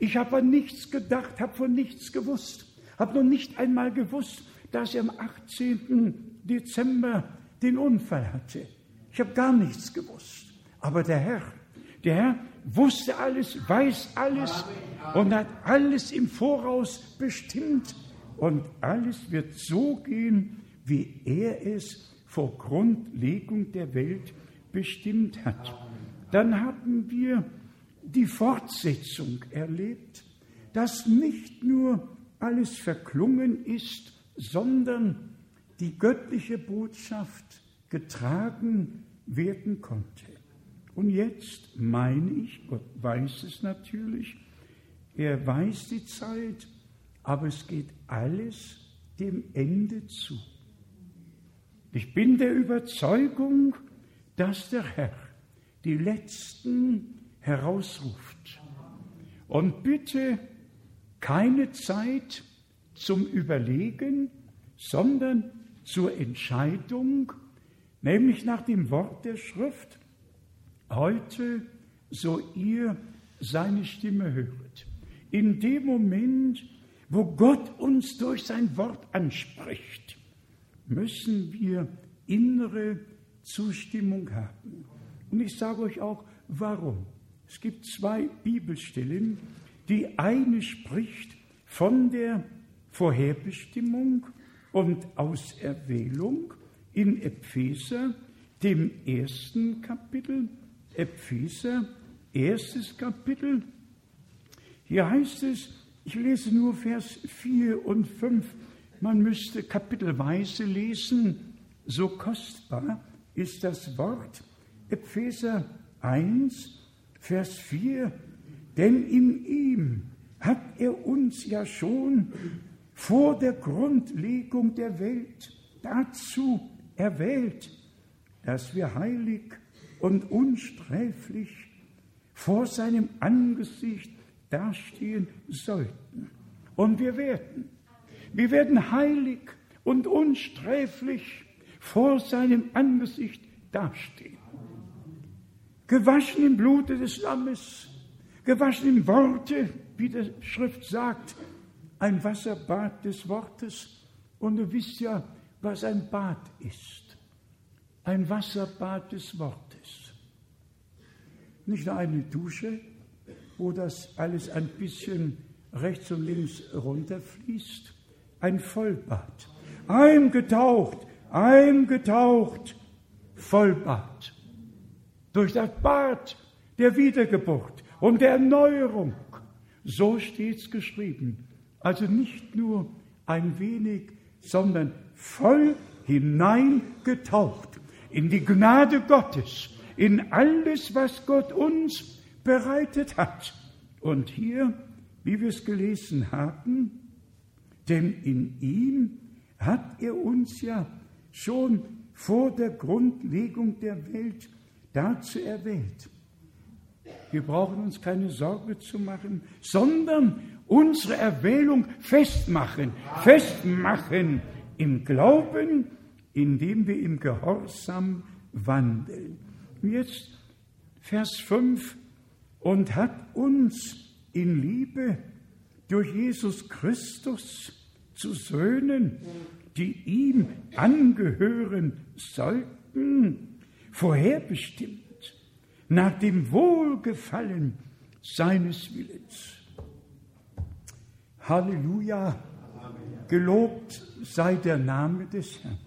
Ich habe an nichts gedacht, habe von nichts gewusst, habe noch nicht einmal gewusst, dass er am 18. Dezember den Unfall hatte. Ich habe gar nichts gewusst. Aber der Herr, der Herr wusste alles, weiß alles und hat alles im Voraus bestimmt. Und alles wird so gehen, wie er es vor Grundlegung der Welt bestimmt hat. Dann haben wir die Fortsetzung erlebt, dass nicht nur alles verklungen ist, sondern die göttliche Botschaft getragen werden konnte. Und jetzt meine ich, Gott weiß es natürlich, er weiß die Zeit, aber es geht alles dem Ende zu. Ich bin der Überzeugung, dass der Herr die letzten herausruft. Und bitte keine Zeit zum Überlegen, sondern zur Entscheidung, nämlich nach dem Wort der Schrift, heute, so ihr seine Stimme höret. In dem Moment, wo Gott uns durch sein Wort anspricht, müssen wir innere Zustimmung haben. Und ich sage euch auch, warum. Es gibt zwei Bibelstellen. Die eine spricht von der Vorherbestimmung und Auserwählung in Epheser, dem ersten Kapitel. Epheser, erstes Kapitel. Hier heißt es, ich lese nur Vers 4 und 5, man müsste kapitelweise lesen, so kostbar ist das Wort. Epheser 1, Vers 4, denn in ihm hat er uns ja schon vor der Grundlegung der Welt dazu erwählt, dass wir heilig und unsträflich vor seinem Angesicht dastehen sollten. Und wir werden Wir werden heilig und unsträflich vor seinem Angesicht dastehen. Gewaschen im Blute des Lammes, gewaschen im Worte, wie die Schrift sagt, ein Wasserbad des Wortes. Und du wisst ja, was ein Bad ist. Ein Wasserbad des Wortes. Nicht nur eine Dusche, wo das alles ein bisschen rechts und links runterfließt. Ein Vollbad. Eingetaucht, eingetaucht, Vollbad. Durch das Bad der Wiedergeburt und der Erneuerung. So steht's geschrieben. Also nicht nur ein wenig, sondern voll hineingetaucht in die Gnade Gottes, in alles, was Gott uns bereitet hat. Und hier, wie wir es gelesen haben, denn in ihm hat er uns ja schon vor der Grundlegung der Welt dazu erwählt. Wir brauchen uns keine Sorge zu machen, sondern unsere Erwählung festmachen, festmachen im Glauben, indem wir im Gehorsam wandeln. Und jetzt Vers 5 und hat uns in Liebe durch Jesus Christus zu Söhnen, die ihm angehören sollten, vorherbestimmt nach dem Wohlgefallen seines Willens. Halleluja, gelobt sei der Name des Herrn.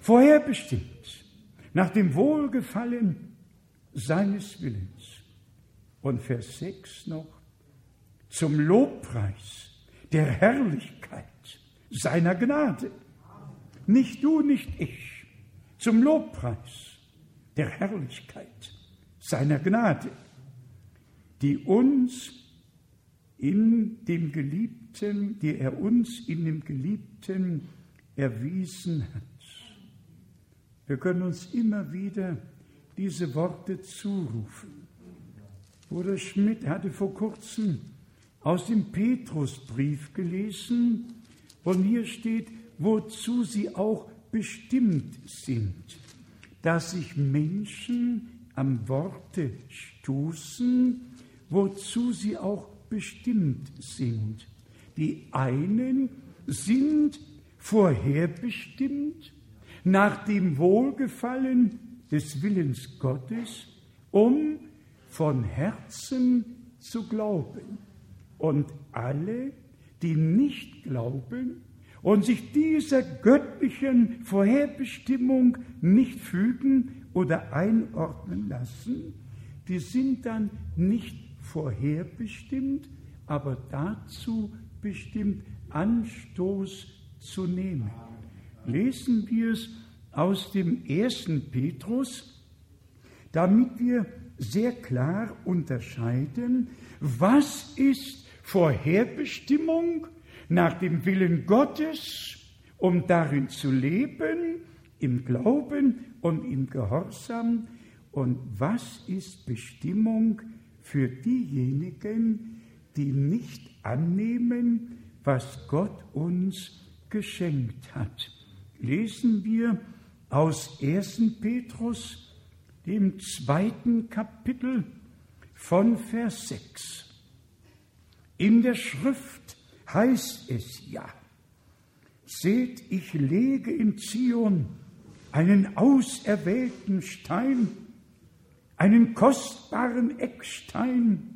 Vorherbestimmt nach dem Wohlgefallen seines Willens. Und Vers 6 noch, zum Lobpreis der Herrlichkeit seiner Gnade. Nicht du, nicht ich, zum Lobpreis der Herrlichkeit seiner Gnade, die uns in dem Geliebten, die er uns in dem Geliebten erwiesen hat. Wir können uns immer wieder diese Worte zurufen. Bruder Schmidt hatte vor kurzem aus dem Petrusbrief gelesen und hier steht, wozu sie auch bestimmt sind, dass sich Menschen am Worte stoßen, wozu sie auch bestimmt sind. Die einen sind vorherbestimmt nach dem Wohlgefallen des Willens Gottes, um von Herzen zu glauben. Und alle, die nicht glauben und sich dieser göttlichen Vorherbestimmung nicht fügen oder einordnen lassen, die sind dann nicht vorherbestimmt, aber dazu bestimmt, Anstoß zu nehmen. Lesen wir es aus dem ersten Petrus, damit wir sehr klar unterscheiden, was ist Vorherbestimmung nach dem Willen Gottes, um darin zu leben, im Glauben und im Gehorsam, und was ist Bestimmung für diejenigen, die nicht annehmen, was Gott uns geschenkt hat. Lesen wir aus 1. Petrus, dem zweiten Kapitel von Vers 6. In der Schrift heißt es ja, seht, ich lege in Zion einen auserwählten Stein, einen kostbaren Eckstein,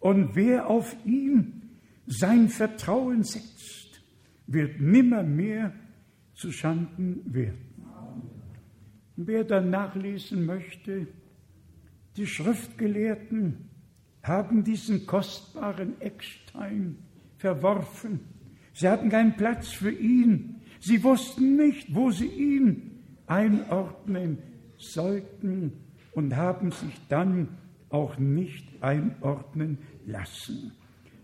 und wer auf ihn sein Vertrauen setzt, wird nimmermehr zu Schanden werden. Wer dann nachlesen möchte, die Schriftgelehrten haben diesen kostbaren Eckstein verworfen. Sie hatten keinen Platz für ihn. Sie wussten nicht, wo sie ihn einordnen sollten und haben sich dann auch nicht einordnen lassen.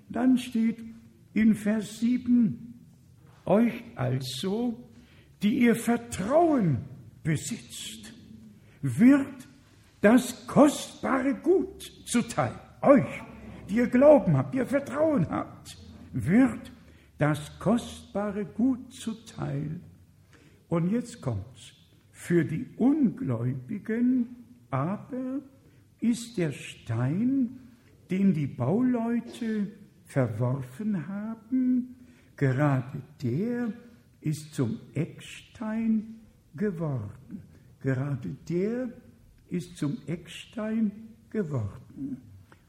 Dann steht in Vers 7, euch also, die ihr Vertrauen besitzt, wird das kostbare Gut zuteil. Euch, die ihr Glauben habt, die ihr Vertrauen habt, wird das kostbare Gut zuteil. Und jetzt kommt's. Für die Ungläubigen aber ist der Stein, den die Bauleute verworfen haben, gerade der ist zum Eckstein geworden. Gerade der ist zum Eckstein geworden.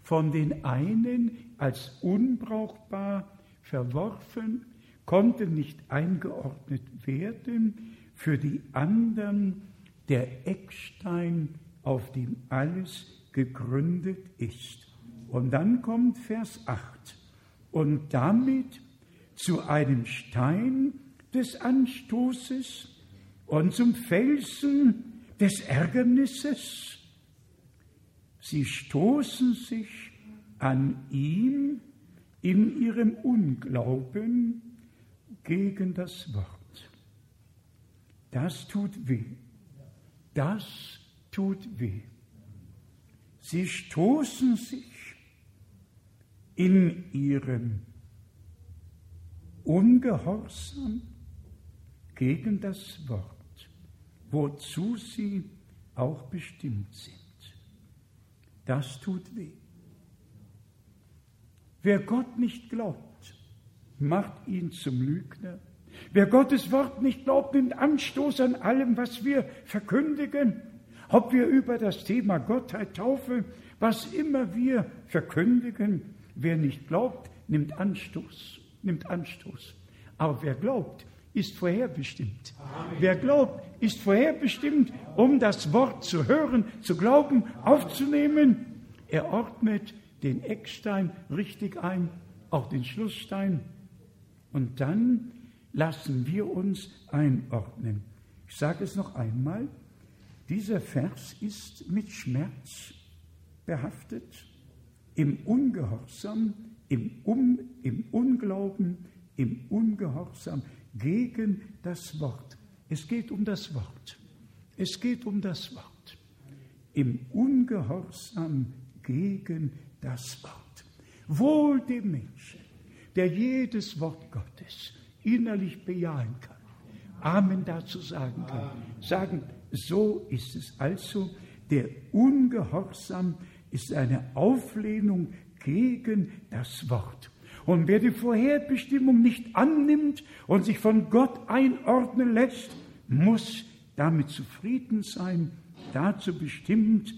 Von den einen als unbrauchbar verworfen, konnte nicht eingeordnet werden, für die anderen der Eckstein, auf dem alles gegründet ist. Und dann kommt Vers 8. Und damit zu einem Stein des Anstoßes und zum Felsen des Ärgernisses. Sie stoßen sich an ihm in ihrem Unglauben gegen das Wort. Das tut weh. Das tut weh. Sie stoßen sich in ihrem Ungehorsam gegen das Wort, wozu sie auch bestimmt sind. Das tut weh. Wer Gott nicht glaubt, macht ihn zum Lügner. Wer Gottes Wort nicht glaubt, nimmt Anstoß an allem, was wir verkündigen. Ob wir über das Thema Gottheit, Taufe, was immer wir verkündigen, wer nicht glaubt, nimmt Anstoß, nimmt Anstoß. Aber wer glaubt, ist vorherbestimmt. Amen. Wer glaubt, ist vorherbestimmt, um das Wort zu hören, zu glauben, aufzunehmen. Er ordnet den Eckstein richtig ein, auch den Schlussstein. Und dann lassen wir uns einordnen. Ich sage es noch einmal, dieser Vers ist mit Schmerz behaftet, im Ungehorsam, im, um, im Unglauben, im Ungehorsam gegen das Wort. Es geht um das Wort. Es geht um das Wort. Im Ungehorsam gegen das Wort. Wohl dem Menschen, der jedes Wort Gottes innerlich bejahen kann, Amen dazu sagen kann, sagen, so ist es also, der Ungehorsam ist eine Auflehnung gegen das Wort. Und wer die Vorherbestimmung nicht annimmt und sich von Gott einordnen lässt, muss damit zufrieden sein, dazu bestimmt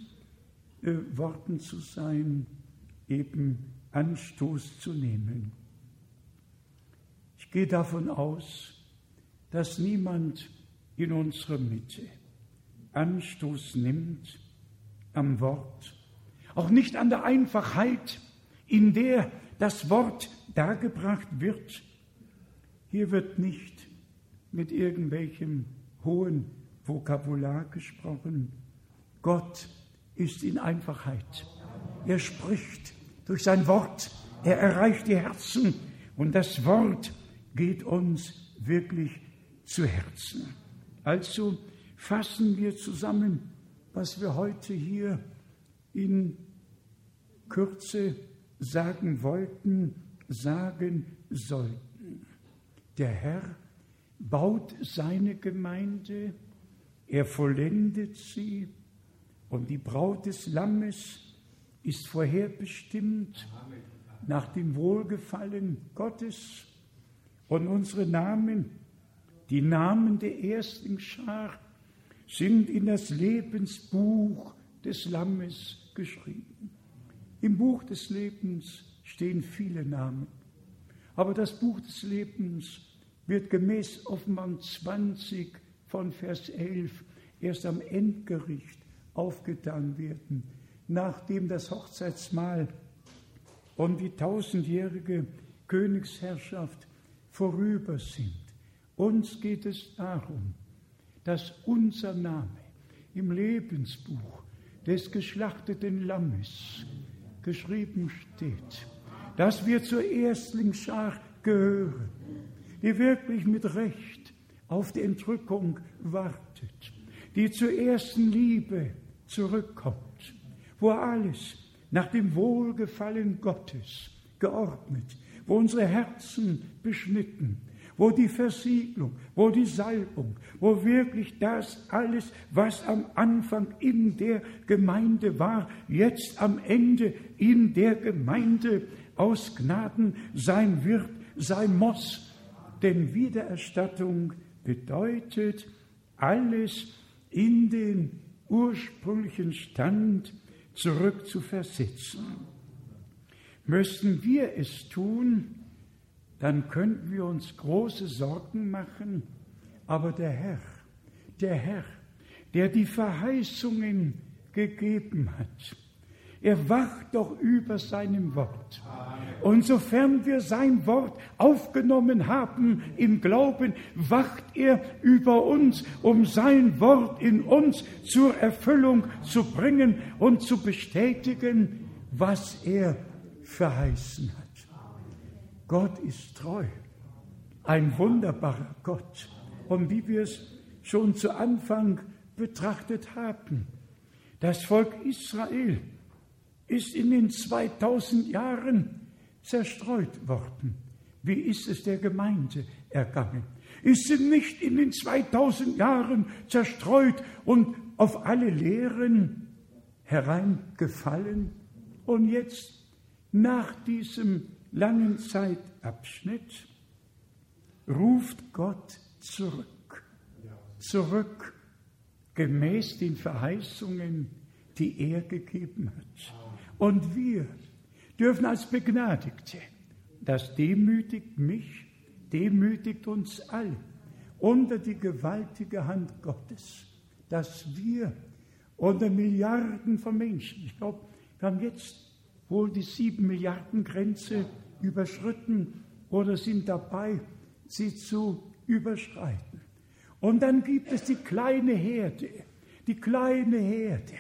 äh, worden zu sein, eben Anstoß zu nehmen. Ich gehe davon aus, dass niemand in unserer Mitte Anstoß nimmt am Wort, auch nicht an der Einfachheit, in der das Wort dargebracht wird. Hier wird nicht mit irgendwelchem hohen Vokabular gesprochen. Gott ist in Einfachheit. Er spricht durch sein Wort, er erreicht die Herzen und das Wort geht uns wirklich zu Herzen. Also fassen wir zusammen, was wir heute hier in Kürze sagen wollten, sagen sollten. Der Herr baut seine Gemeinde, er vollendet sie und die Braut des Lammes ist vorherbestimmt nach dem Wohlgefallen Gottes und unsere Namen, die Namen der ersten Schar, sind in das Lebensbuch des Lammes geschrieben. Im Buch des Lebens stehen viele Namen, aber das Buch des Lebens wird gemäß Offenbarung 20 von Vers 11 erst am Endgericht aufgetan werden, nachdem das Hochzeitsmahl und die tausendjährige Königsherrschaft vorüber sind. Uns geht es darum, dass unser Name im Lebensbuch des geschlachteten Lammes geschrieben steht, dass wir zur Erstlingsschar gehören, die wirklich mit Recht auf die Entrückung wartet, die zur ersten Liebe zurückkommt, wo alles nach dem Wohlgefallen Gottes geordnet, wo unsere Herzen beschnitten, wo die Versiegelung, wo die Salbung, wo wirklich das alles, was am Anfang in der Gemeinde war, jetzt am Ende in der Gemeinde aus Gnaden sein wird, sein muss. Denn Wiedererstattung bedeutet, alles in den ursprünglichen Stand zurückzuversetzen. Müssten wir es tun, dann könnten wir uns große Sorgen machen. Aber der Herr, der Herr, der die Verheißungen gegeben hat, er wacht doch über seinem Wort. Und sofern wir sein Wort aufgenommen haben im Glauben, wacht er über uns, um sein Wort in uns zur Erfüllung zu bringen und zu bestätigen, was er verheißen hat. Gott ist treu, ein wunderbarer Gott. Und wie wir es schon zu Anfang betrachtet haben, das Volk Israel ist in den 2000 Jahren zerstreut worden. Wie ist es der Gemeinde ergangen? Ist sie nicht in den 2000 Jahren zerstreut und auf alle Lehren hereingefallen? Und jetzt, nach diesem langen Zeitabschnitt, ruft Gott zurück. Zurück, gemäß den Verheißungen, die er gegeben hat. Und wir dürfen als Begnadigte, das demütigt mich, demütigt uns alle unter die gewaltige Hand Gottes, dass wir unter Milliarden von Menschen, ich glaube, wir haben jetzt wohl die sieben Milliarden Grenze überschritten oder sind dabei, sie zu überschreiten. Und dann gibt es die kleine Herde, die kleine Herde,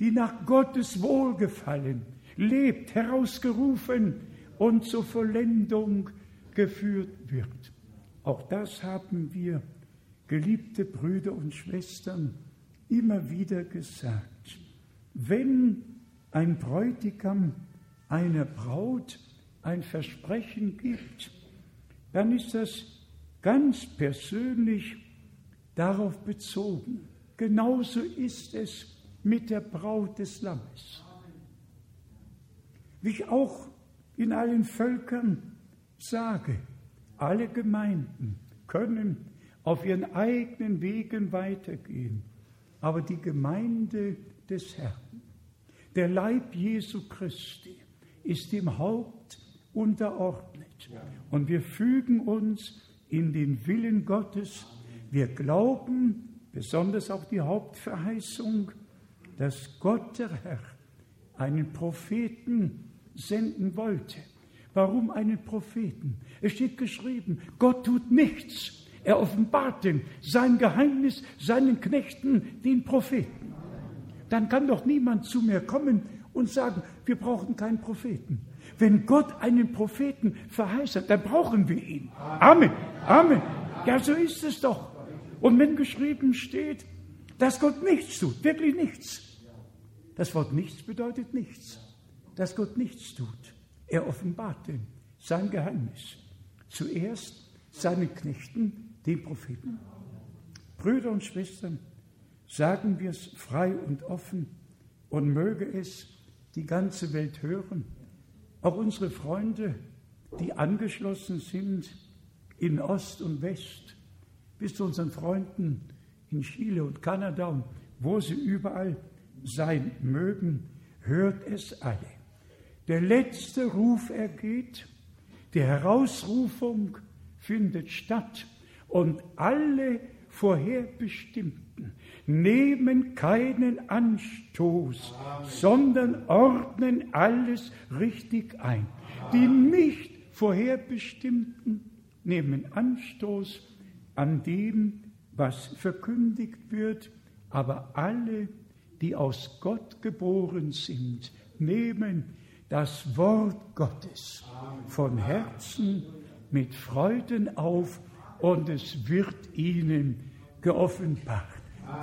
die nach Gottes Wohlgefallen lebt, herausgerufen und zur Vollendung geführt wird. Auch das haben wir, geliebte Brüder und Schwestern, immer wieder gesagt. Wenn ein Bräutigam einer Braut ein Versprechen gibt, dann ist das ganz persönlich darauf bezogen. Genauso ist es mit der Braut des Lammes. Wie ich auch in allen Völkern sage, alle Gemeinden können auf ihren eigenen Wegen weitergehen, aber die Gemeinde des Herrn, der Leib Jesu Christi, ist dem Haupt unterordnet. Und wir fügen uns in den Willen Gottes. Wir glauben, besonders auf die Hauptverheißung, dass Gott der Herr einen Propheten senden wollte. Warum einen Propheten? Es steht geschrieben, Gott tut nichts. Er offenbart denn sein Geheimnis seinen Knechten, den Propheten. Dann kann doch niemand zu mir kommen und sagen, wir brauchen keinen Propheten. Wenn Gott einen Propheten verheißt dann brauchen wir ihn. Amen. Amen. Ja, so ist es doch. Und wenn geschrieben steht, dass Gott nichts tut, wirklich nichts, das Wort nichts bedeutet nichts, dass Gott nichts tut. Er offenbarte sein Geheimnis. Zuerst seinen Knechten, den Propheten. Brüder und Schwestern, sagen wir es frei und offen und möge es die ganze Welt hören. Auch unsere Freunde, die angeschlossen sind in Ost und West, bis zu unseren Freunden in Chile und Kanada und wo sie überall sein mögen, hört es alle. Der letzte Ruf ergeht, die Herausrufung findet statt und alle Vorherbestimmten nehmen keinen Anstoß, sondern ordnen alles richtig ein. Die nicht Vorherbestimmten nehmen Anstoß an dem, was verkündigt wird, aber alle die aus Gott geboren sind, nehmen das Wort Gottes von Herzen mit Freuden auf und es wird ihnen geoffenbart.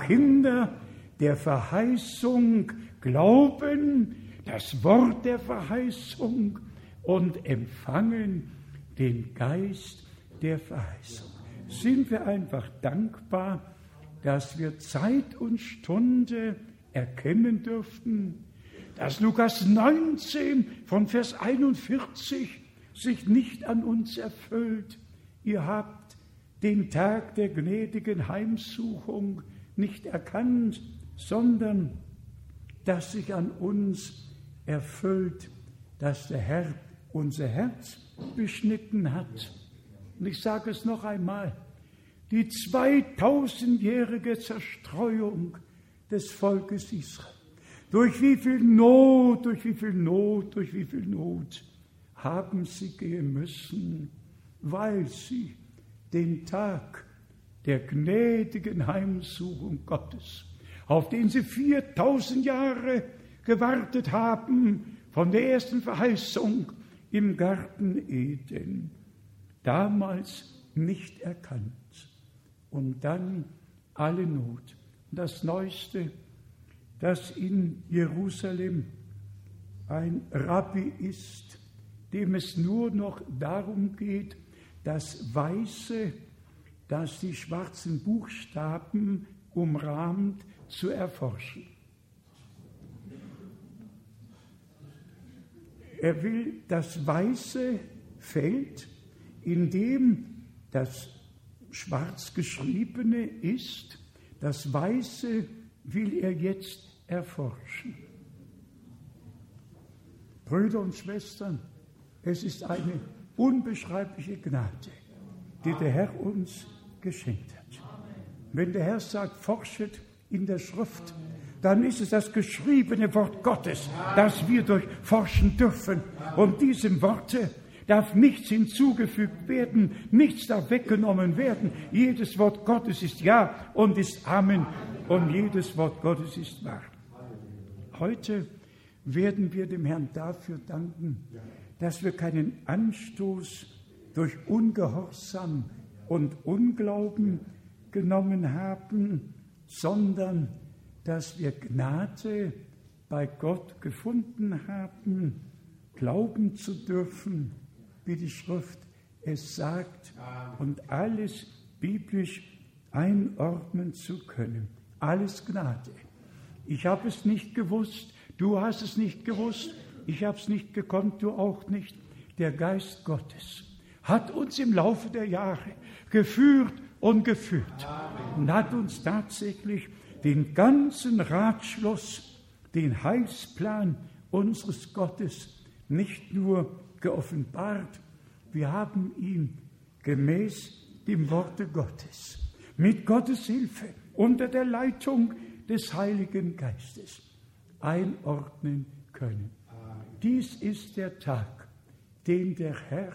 Kinder der Verheißung glauben, das Wort der Verheißung und empfangen den Geist der Verheißung. Sind wir einfach dankbar, dass wir Zeit und Stunde erkennen dürften, dass Lukas 19 von Vers 41 sich nicht an uns erfüllt. Ihr habt den Tag der gnädigen Heimsuchung nicht erkannt, sondern dass sich an uns erfüllt, dass der Herr unser Herz beschnitten hat. Und ich sage es noch einmal, die 2000-jährige Zerstreuung des Volkes Israel. Durch wie viel Not, durch wie viel Not, durch wie viel Not haben sie gehen müssen, weil sie den Tag der gnädigen Heimsuchung Gottes, auf den sie 4000 Jahre gewartet haben, von der ersten Verheißung im Garten Eden, damals nicht erkannt. Und dann alle Not. Das Neueste, dass in Jerusalem ein Rabbi ist, dem es nur noch darum geht, das Weiße, das die schwarzen Buchstaben umrahmt, zu erforschen. Er will das weiße Feld, in dem das schwarz geschriebene ist, das weiße will er jetzt erforschen. Brüder und Schwestern, es ist eine unbeschreibliche Gnade, die der Herr uns geschenkt hat. Wenn der Herr sagt, forschet in der Schrift, dann ist es das geschriebene Wort Gottes, das wir durchforschen dürfen. Und diesem Worte darf nichts hinzugefügt werden, nichts darf weggenommen werden. Jedes Wort Gottes ist Ja und ist Amen und jedes Wort Gottes ist wahr. Heute werden wir dem Herrn dafür danken, dass wir keinen Anstoß durch Ungehorsam und Unglauben genommen haben, sondern dass wir Gnade bei Gott gefunden haben, glauben zu dürfen, wie die Schrift es sagt, und alles biblisch einordnen zu können. Alles Gnade. Ich habe es nicht gewusst, du hast es nicht gewusst, ich habe es nicht gekonnt, du auch nicht. Der Geist Gottes hat uns im Laufe der Jahre geführt und geführt und hat uns tatsächlich den ganzen Ratschluss, den Heilsplan unseres Gottes nicht nur geoffenbart, wir haben ihn gemäß dem Worte Gottes, mit Gottes Hilfe, unter der Leitung des Heiligen Geistes einordnen können. Dies ist der Tag, den der Herr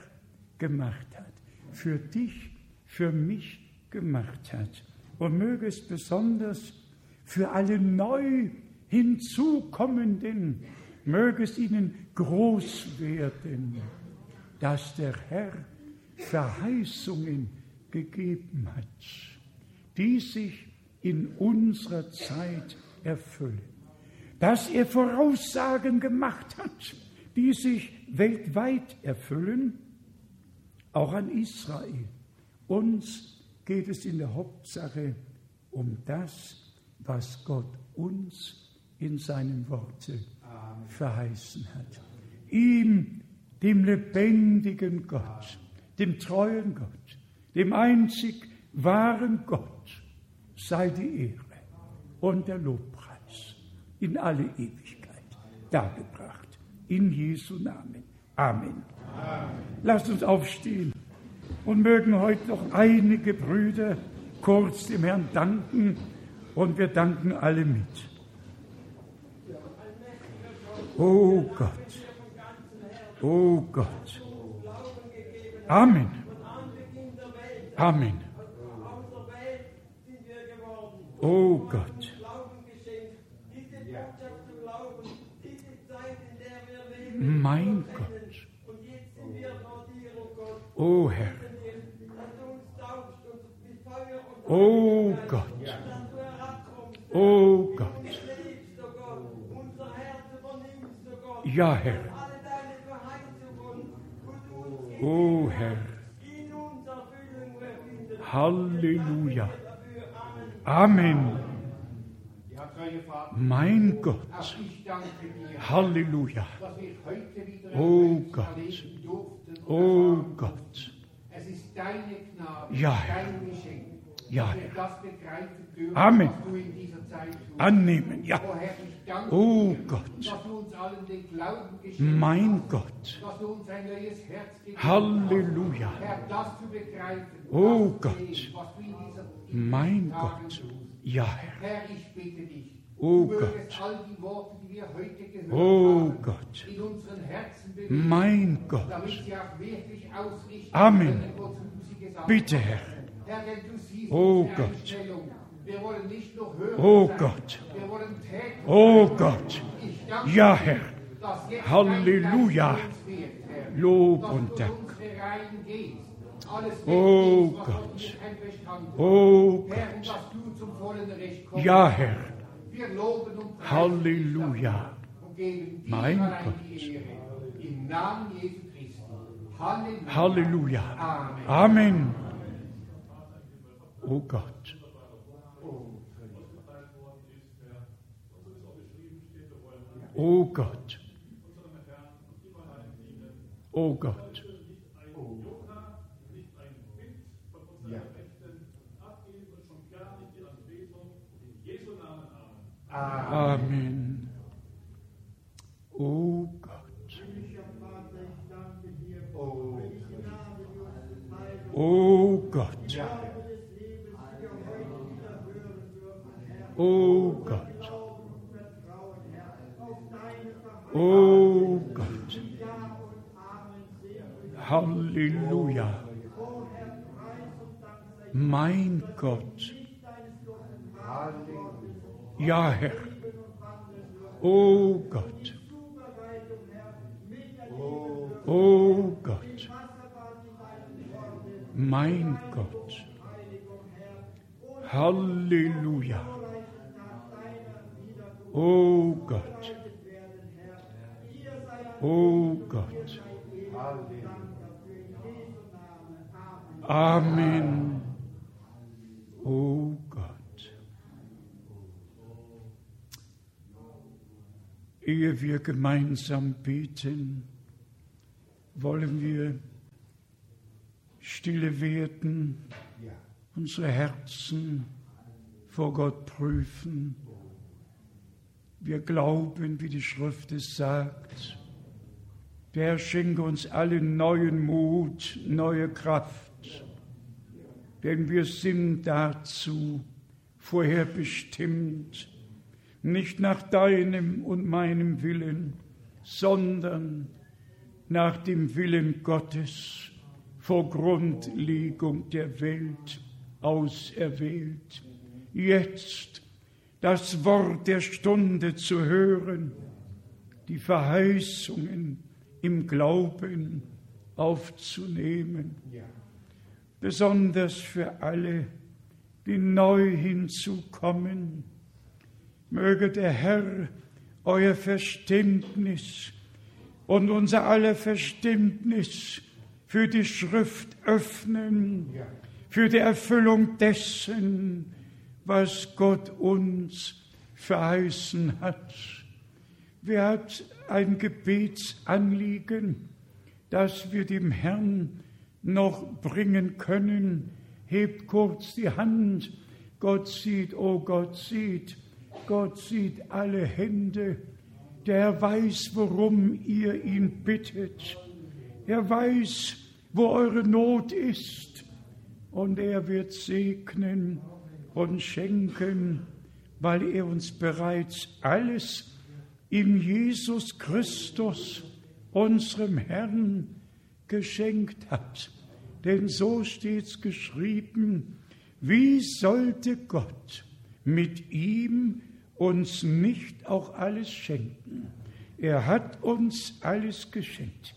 gemacht hat, für dich, für mich gemacht hat. Und möge es besonders für alle neu hinzukommenden, möge es ihnen groß werden, dass der Herr Verheißungen gegeben hat, die sich in unserer Zeit erfüllen. Dass er Voraussagen gemacht hat, die sich weltweit erfüllen, auch an Israel. Uns geht es in der Hauptsache um das, was Gott uns in seinem Worte verheißen hat. Ihm, dem lebendigen Gott, dem treuen Gott, dem einzig wahren Gott, sei die Ehre und der Lobpreis in alle Ewigkeit dargebracht. In Jesu Namen. Amen. Amen. Lasst uns aufstehen und mögen heute noch einige Brüder kurz dem Herrn danken und wir danken alle mit. Oh Gott, oh Gott. Amen. Amen. Oh Gott. Mein Gott. Oh Herr. Oh Gott. Oh Gott. Ja, oh, Herr. O Herr. Halleluja. Amen. Mein Gott. Halleluja. Oh Gott. Oh Gott. Es ist deine Gnade, Ja, Herr. Ja, Amen. Annehmen. Ja. Oh Herr, ich danke Oh dir, Gott. dass du uns allen den Glauben geschenkt Mein Gott. dass du uns ein neues Herz gegeben Halleluja. hast. Herr, das zu begreifen, Oh Gott. sehen, was du in dieser in Mein Gott. Ja, Herr. Herr, ich bitte dich, Oh Gott. all die Worte, die wir heute gehört Oh Gott. in unseren Herzen bewegen, Mein Gott. damit sie auch wirklich ausrichten Amen. Bitte. Herr. Herr, denn du siehst Oh Gott. Wir wollen nicht nur hören Oh sein, Gott. wir wollen tätig Oh sein. Gott. Ja, Herr. Halleluja. Herr. Lob und Dank. Oh Gott. Oh Gott. Ja, Herr. Halleluja. Mein Gott. die Ehre. Im Namen Jesu Christi. Halleluja. Halleluja. Amen. Amen. Oh Gott. Oh Gott. Oh Gott. Amen. Oh Gott. Oh Gott. Oh Gott. Oh Gott. O oh, Gott. Halleluja. Mein Gott. Ja, Herr. Oh Gott. Oh Gott. Mein Gott. Halleluja. Oh Gott. Oh Gott. Amen. Oh Gott. Ehe wir gemeinsam beten, wollen wir stille werden, unsere Herzen vor Gott prüfen. Wir glauben, wie die Schrift es sagt, der schenke uns alle neuen Mut, neue Kraft, denn wir sind dazu vorher bestimmt, nicht nach deinem und meinem Willen, sondern nach dem Willen Gottes vor Grundlegung der Welt auserwählt. Jetzt das Wort der Stunde zu hören, die Verheißungen im Glauben aufzunehmen, besonders für alle, die neu hinzukommen. Möge der Herr euer Verständnis und unser aller Verständnis für die Schrift öffnen, für die Erfüllung dessen, was Gott uns verheißen hat. Wer hat ein Gebetsanliegen, das wir dem Herrn noch bringen können? Hebt kurz die Hand. Gott sieht, oh Gott sieht, Gott sieht alle Hände. Der weiß, worum ihr ihn bittet. Er weiß, wo eure Not ist. Und er wird segnen und schenken, weil er uns bereits alles in Jesus Christus, unserem Herrn, geschenkt hat. Denn so steht's geschrieben, wie sollte Gott mit ihm uns nicht auch alles schenken? Er hat uns alles geschenkt.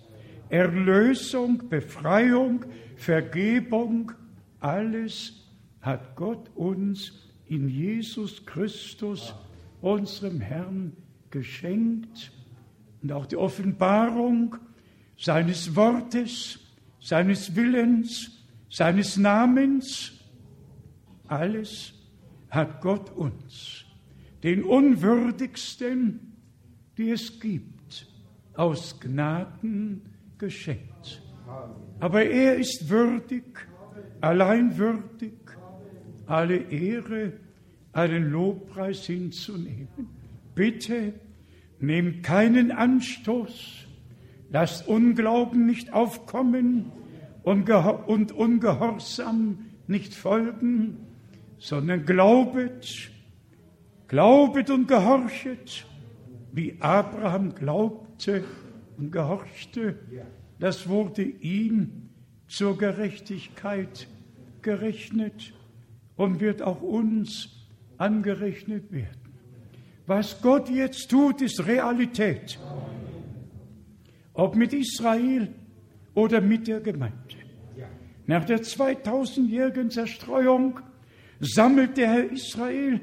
Erlösung, Befreiung, Vergebung, alles hat Gott uns in Jesus Christus, unserem Herrn, geschenkt. Und auch die Offenbarung seines Wortes, seines Willens, seines Namens, alles hat Gott uns, den Unwürdigsten, die es gibt, aus Gnaden geschenkt. Aber er ist würdig, allein würdig, alle Ehre, allen Lobpreis hinzunehmen. Bitte nehmt keinen Anstoß, lasst Unglauben nicht aufkommen und, und Ungehorsam nicht folgen, sondern glaubet, glaubet und gehorchet, wie Abraham glaubte und gehorchte, das wurde ihm zur Gerechtigkeit gerechnet und wird auch uns angerechnet werden. Was Gott jetzt tut, ist Realität. Ob mit Israel oder mit der Gemeinde. Nach der 2000-jährigen Zerstreuung sammelt der Herr Israel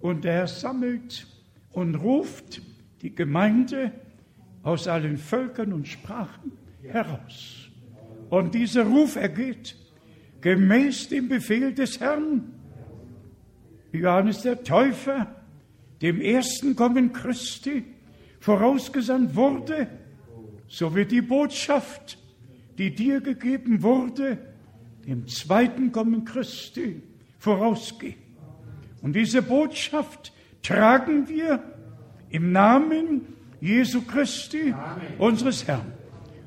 und der Herr sammelt und ruft die Gemeinde aus allen Völkern und Sprachen heraus. Und dieser Ruf ergeht gemäß dem Befehl des Herrn. Johannes der Täufer, dem ersten Kommen Christi, vorausgesandt wurde, so wird die Botschaft, die dir gegeben wurde, dem zweiten Kommen Christi vorausgehen. Und diese Botschaft tragen wir im Namen Jesu Christi, Amen. unseres Herrn.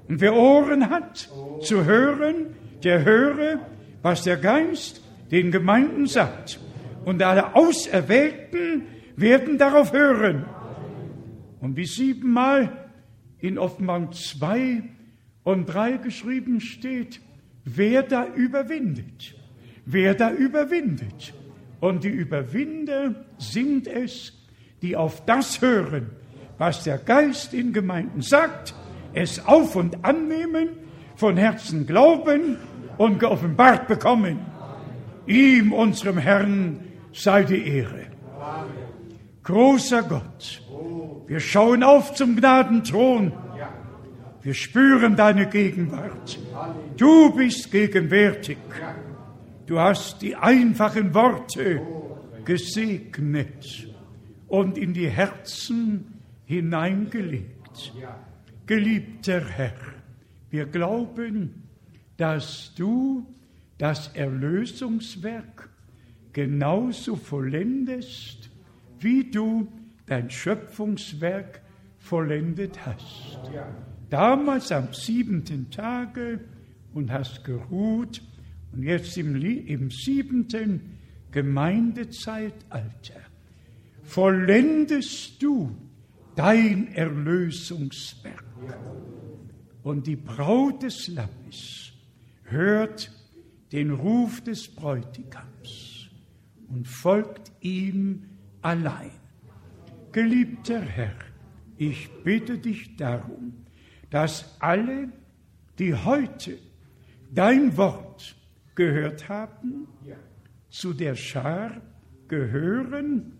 Und wer Ohren hat zu hören, der höre, was der Geist den Gemeinden sagt. Und alle Auserwählten werden darauf hören. Und wie siebenmal in Offenbarung 2 und 3 geschrieben steht, wer da überwindet, wer da überwindet. Und die Überwinder sind es, die auf das hören, was der Geist in Gemeinden sagt, es auf und annehmen, von Herzen glauben und geoffenbart bekommen. Ihm, unserem Herrn, sei die Ehre. Großer Gott, wir schauen auf zum Gnadenthron. Wir spüren deine Gegenwart. Du bist gegenwärtig. Du hast die einfachen Worte gesegnet und in die Herzen hineingelegt. Geliebter Herr, wir glauben, dass du das Erlösungswerk genauso vollendest, wie du dein Schöpfungswerk vollendet hast. Damals am siebenten Tage und hast geruht und jetzt im, im siebenten Gemeindezeitalter vollendest du dein Erlösungswerk. Und die Braut des Lammes hört den Ruf des Bräutigams und folgt ihm allein. Geliebter Herr, ich bitte dich darum, dass alle, die heute dein Wort gehört haben, zu der Schar gehören,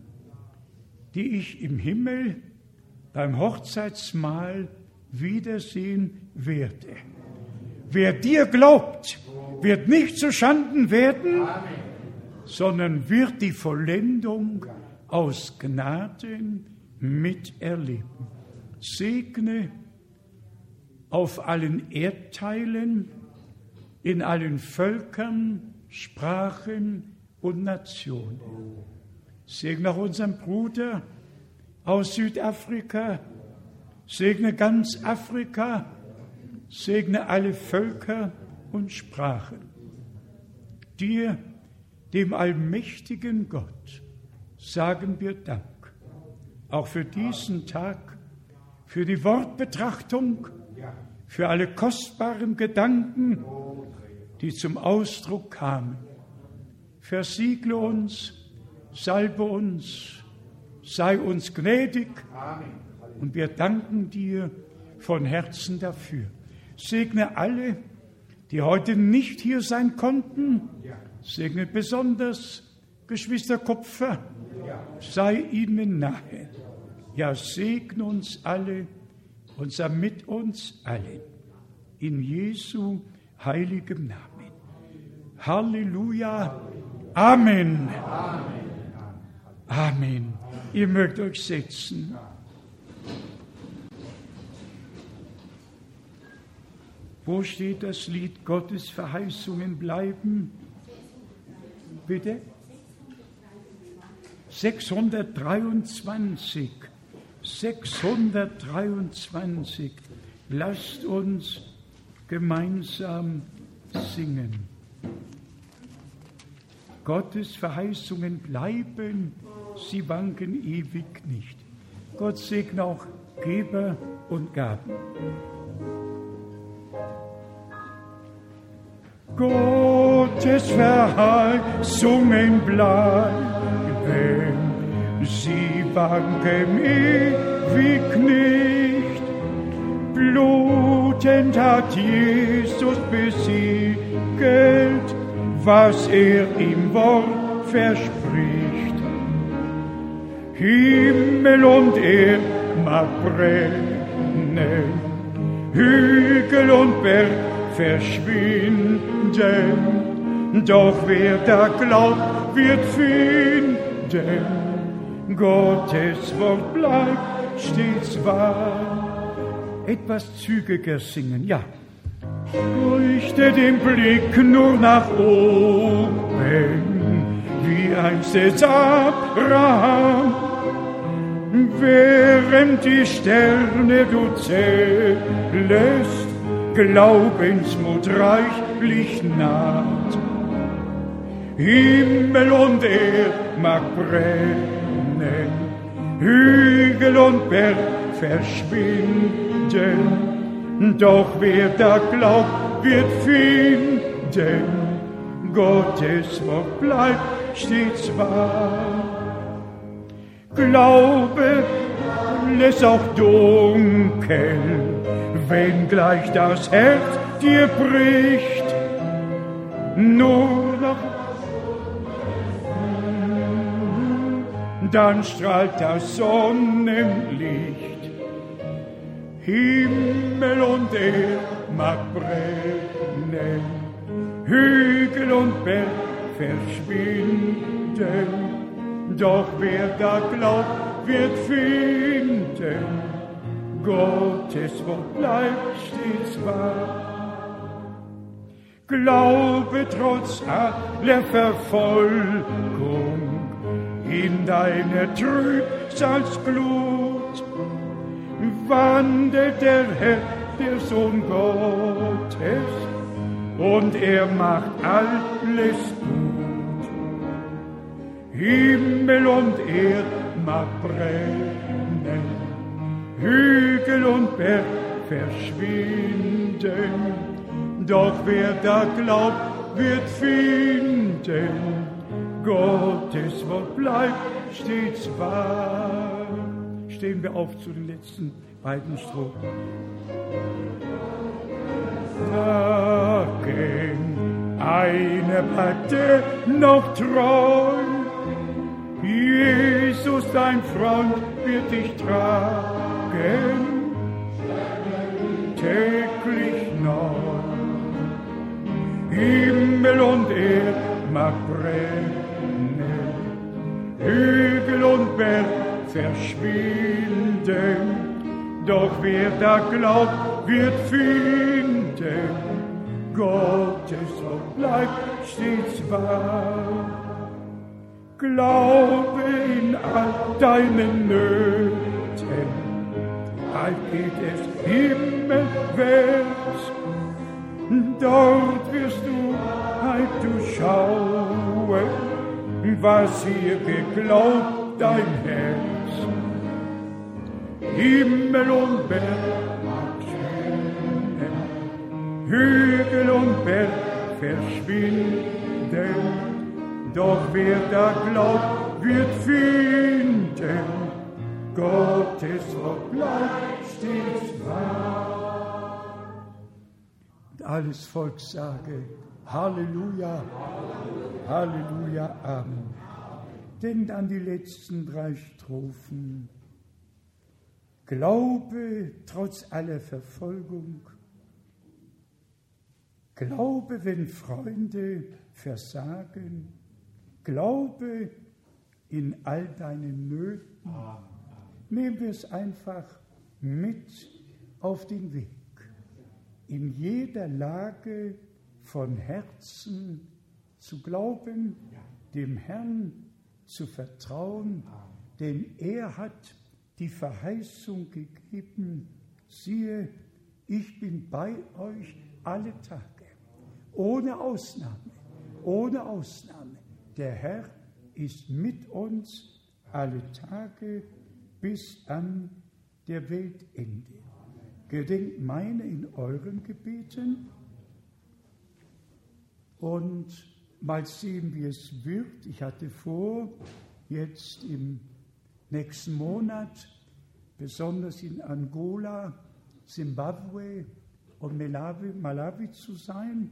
die ich im Himmel beim Hochzeitsmahl wiedersehen werde. Wer dir glaubt, wird nicht zu Schanden werden, sondern wird die Vollendung aus Gnaden miterleben. Segne auf allen Erdteilen, in allen Völkern, Sprachen und Nationen. Segne auch unseren Bruder aus Südafrika, segne ganz Afrika, segne alle Völker und Sprachen. Dir, dem allmächtigen Gott, sagen wir Dank, auch für diesen Tag, für die Wortbetrachtung, für alle kostbaren Gedanken, die zum Ausdruck kamen. Versiegle uns, salbe uns, sei uns gnädig und wir danken dir von Herzen dafür. Segne alle, die heute nicht hier sein konnten. Segne besonders Geschwister Kupfer. Sei ihnen nahe. Ja, segne uns alle und sei mit uns allen. In Jesu heiligem Namen. Halleluja. Amen. Amen. Ihr mögt euch setzen. Wo steht das Lied Gottes Verheißungen bleiben? Bitte? 623. 623. Lasst uns gemeinsam singen. Gottes Verheißungen bleiben, sie wanken ewig nicht. Gott segne auch Geber und Gaben. Gottes Verheißungen bleiben, sie wanken ewig nicht. Blutend hat Jesus besiegelt, was er im Wort verspricht. Himmel und Erd mag brennen, Hügel und Berg verschwinden, doch wer da glaubt, wird finden. Gottes Wort bleibt stets wahr. Etwas zügiger singen, ja. Richte den Blick nur nach oben, wie einst es Abraham, während die Sterne du zählest, Glaubensmut reichlich naht. Himmel und Erd mag brennen, Hügel und Berg verschwinden, doch wer da glaubt, wird finden, Gottes Wort bleibt stets wahr. Glaube lässt auch dunkel wenn gleich das Herz dir bricht, nur noch dann strahlt das Sonnenlicht. Himmel und Erd mag brennen, Hügel und Berg verschwinden, doch wer da glaubt, wird finden Gottes Wort bleibt stets wahr. Glaube trotz aller Verfolgung in deine Trübsalsglut, wandelt der Herr, der Sohn Gottes, und er macht alles gut. Himmel und Erd mag brennen, Hügel und Berg verschwinden, doch wer da glaubt, wird finden. Gottes Wort bleibt stets wahr. Stehen wir auf zu den letzten beiden Strophen. Sagen, eine Platte noch treu, Jesus, dein Freund, wird dich tragen Morgen täglich neu. Himmel und Erd mag brennen, Hügel und Berg verschwinden, doch wer da glaubt, wird finden, Gottes Wort bleibt stets wahr. Glaube in all deinen Nöten, bald geht es himmelwärts. Dort wirst du halt du schauen, was hier geglaubt dein Herz. Himmel und Berg mag schwimmen, Hügel und Berg verschwinden, doch wer da glaubt, wird finden Gottes Wort bleibt stets wahr. Und alles Volk sage, Halleluja, Halleluja, Amen. Denkt an die letzten drei Strophen. Glaube trotz aller Verfolgung. Glaube, wenn Freunde versagen. Glaube in all deinen Nöten. Nehmen wir es einfach mit auf den Weg. In jeder Lage von Herzen zu glauben, dem Herrn zu vertrauen, denn er hat die Verheißung gegeben, siehe, ich bin bei euch alle Tage, ohne Ausnahme, ohne Ausnahme. Der Herr ist mit uns alle Tage bis an der Weltende. Gedenkt meine in euren Gebeten und mal sehen, wie es wird. Ich hatte vor, jetzt im nächsten Monat, besonders in Angola, Zimbabwe und Malawi, Malawi zu sein.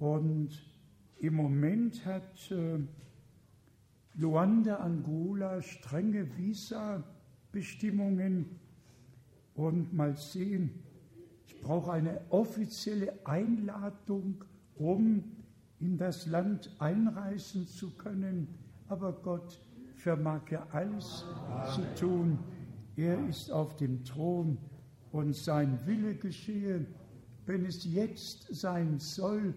Und im Moment hat äh, Luanda, Angola strenge Visa-Bestimmungen. Und mal sehen, ich brauche eine offizielle Einladung, um in das Land einreisen zu können. Aber Gott vermag ja alles zu tun. Er ist auf dem Thron und sein Wille geschehe. Wenn es jetzt sein soll,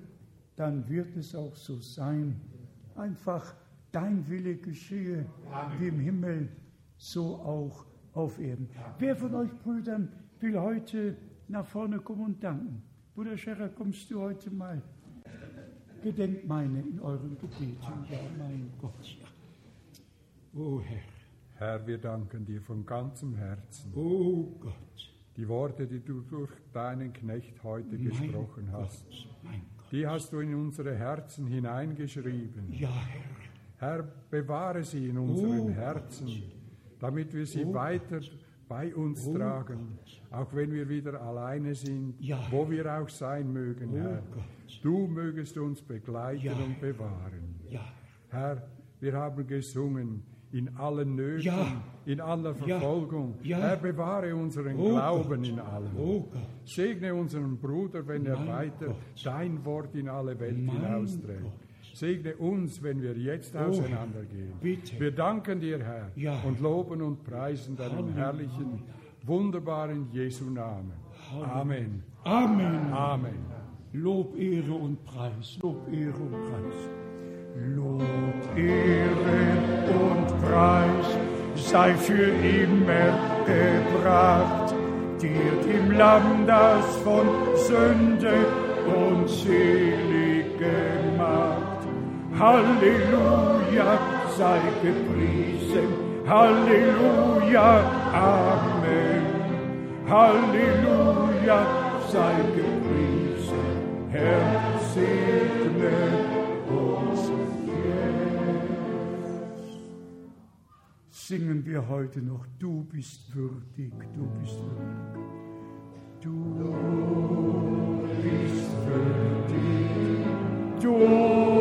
dann wird es auch so sein. Einfach dein Wille geschehe, wie im Himmel, so auch auf Erden. Wer von euch Brüdern will heute nach vorne kommen und danken? Bruder Scherer, kommst du heute mal? Gedenkt meine in euren Gebeten. Ja, mein Gott, ja. Oh Herr. Herr, wir danken dir von ganzem Herzen. Oh Gott. Die Worte, die du durch deinen Knecht heute Mein gesprochen Gott, hast, die hast du in unsere Herzen hineingeschrieben. Ja, Herr. Herr, bewahre sie in unseren Oh. Herzen, damit wir sie Oh. weiter bei uns Oh. tragen, auch wenn wir wieder alleine sind, wo wir auch sein mögen, Herr. Du mögest uns begleiten und bewahren. Herr, wir haben gesungen, in allen Nöten, in aller Verfolgung. Herr, bewahre unseren Glauben in allem. Segne unseren Bruder, wenn er weiter dein Wort in alle Welt hinausträgt. Segne uns, wenn wir jetzt Oh, auseinandergehen. bitte. Wir danken dir, Herr, Ja. und loben und preisen deinen Halleluja. herrlichen, wunderbaren Jesu Namen. Amen. Amen. Amen. Lob, Ehre und Preis. Lob, Ehre und Preis. Lob, Ehre und Preis sei für immer gebracht, dir dem Lamm, das von Sünde und macht. Halleluja, sei gepriesen. Halleluja, Amen. Halleluja, sei gepriesen. Herr, segne uns jetzt. Singen wir heute noch, du bist würdig, du bist würdig. Du bist würdig, du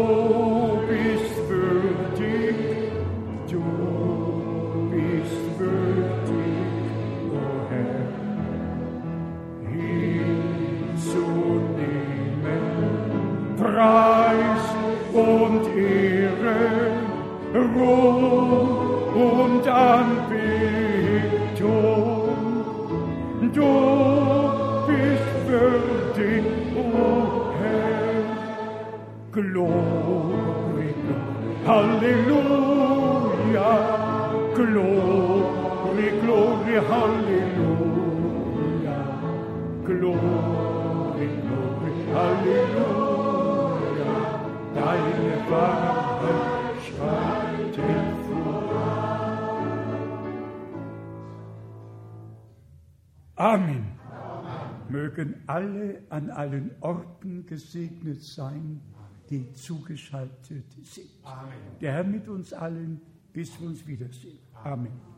Preis und Ehre, Ruhm und Anbetung. Du bist würdig, o Herr. Glory, Halleluja. Glory, glory, Halleluja. Glory, glory, Halleluja. Deine Wahrheit schreitet voran. Amen. Mögen alle an allen Orten gesegnet sein, die zugeschaltet sind. Der Herr mit uns allen, bis wir uns wiedersehen. Amen.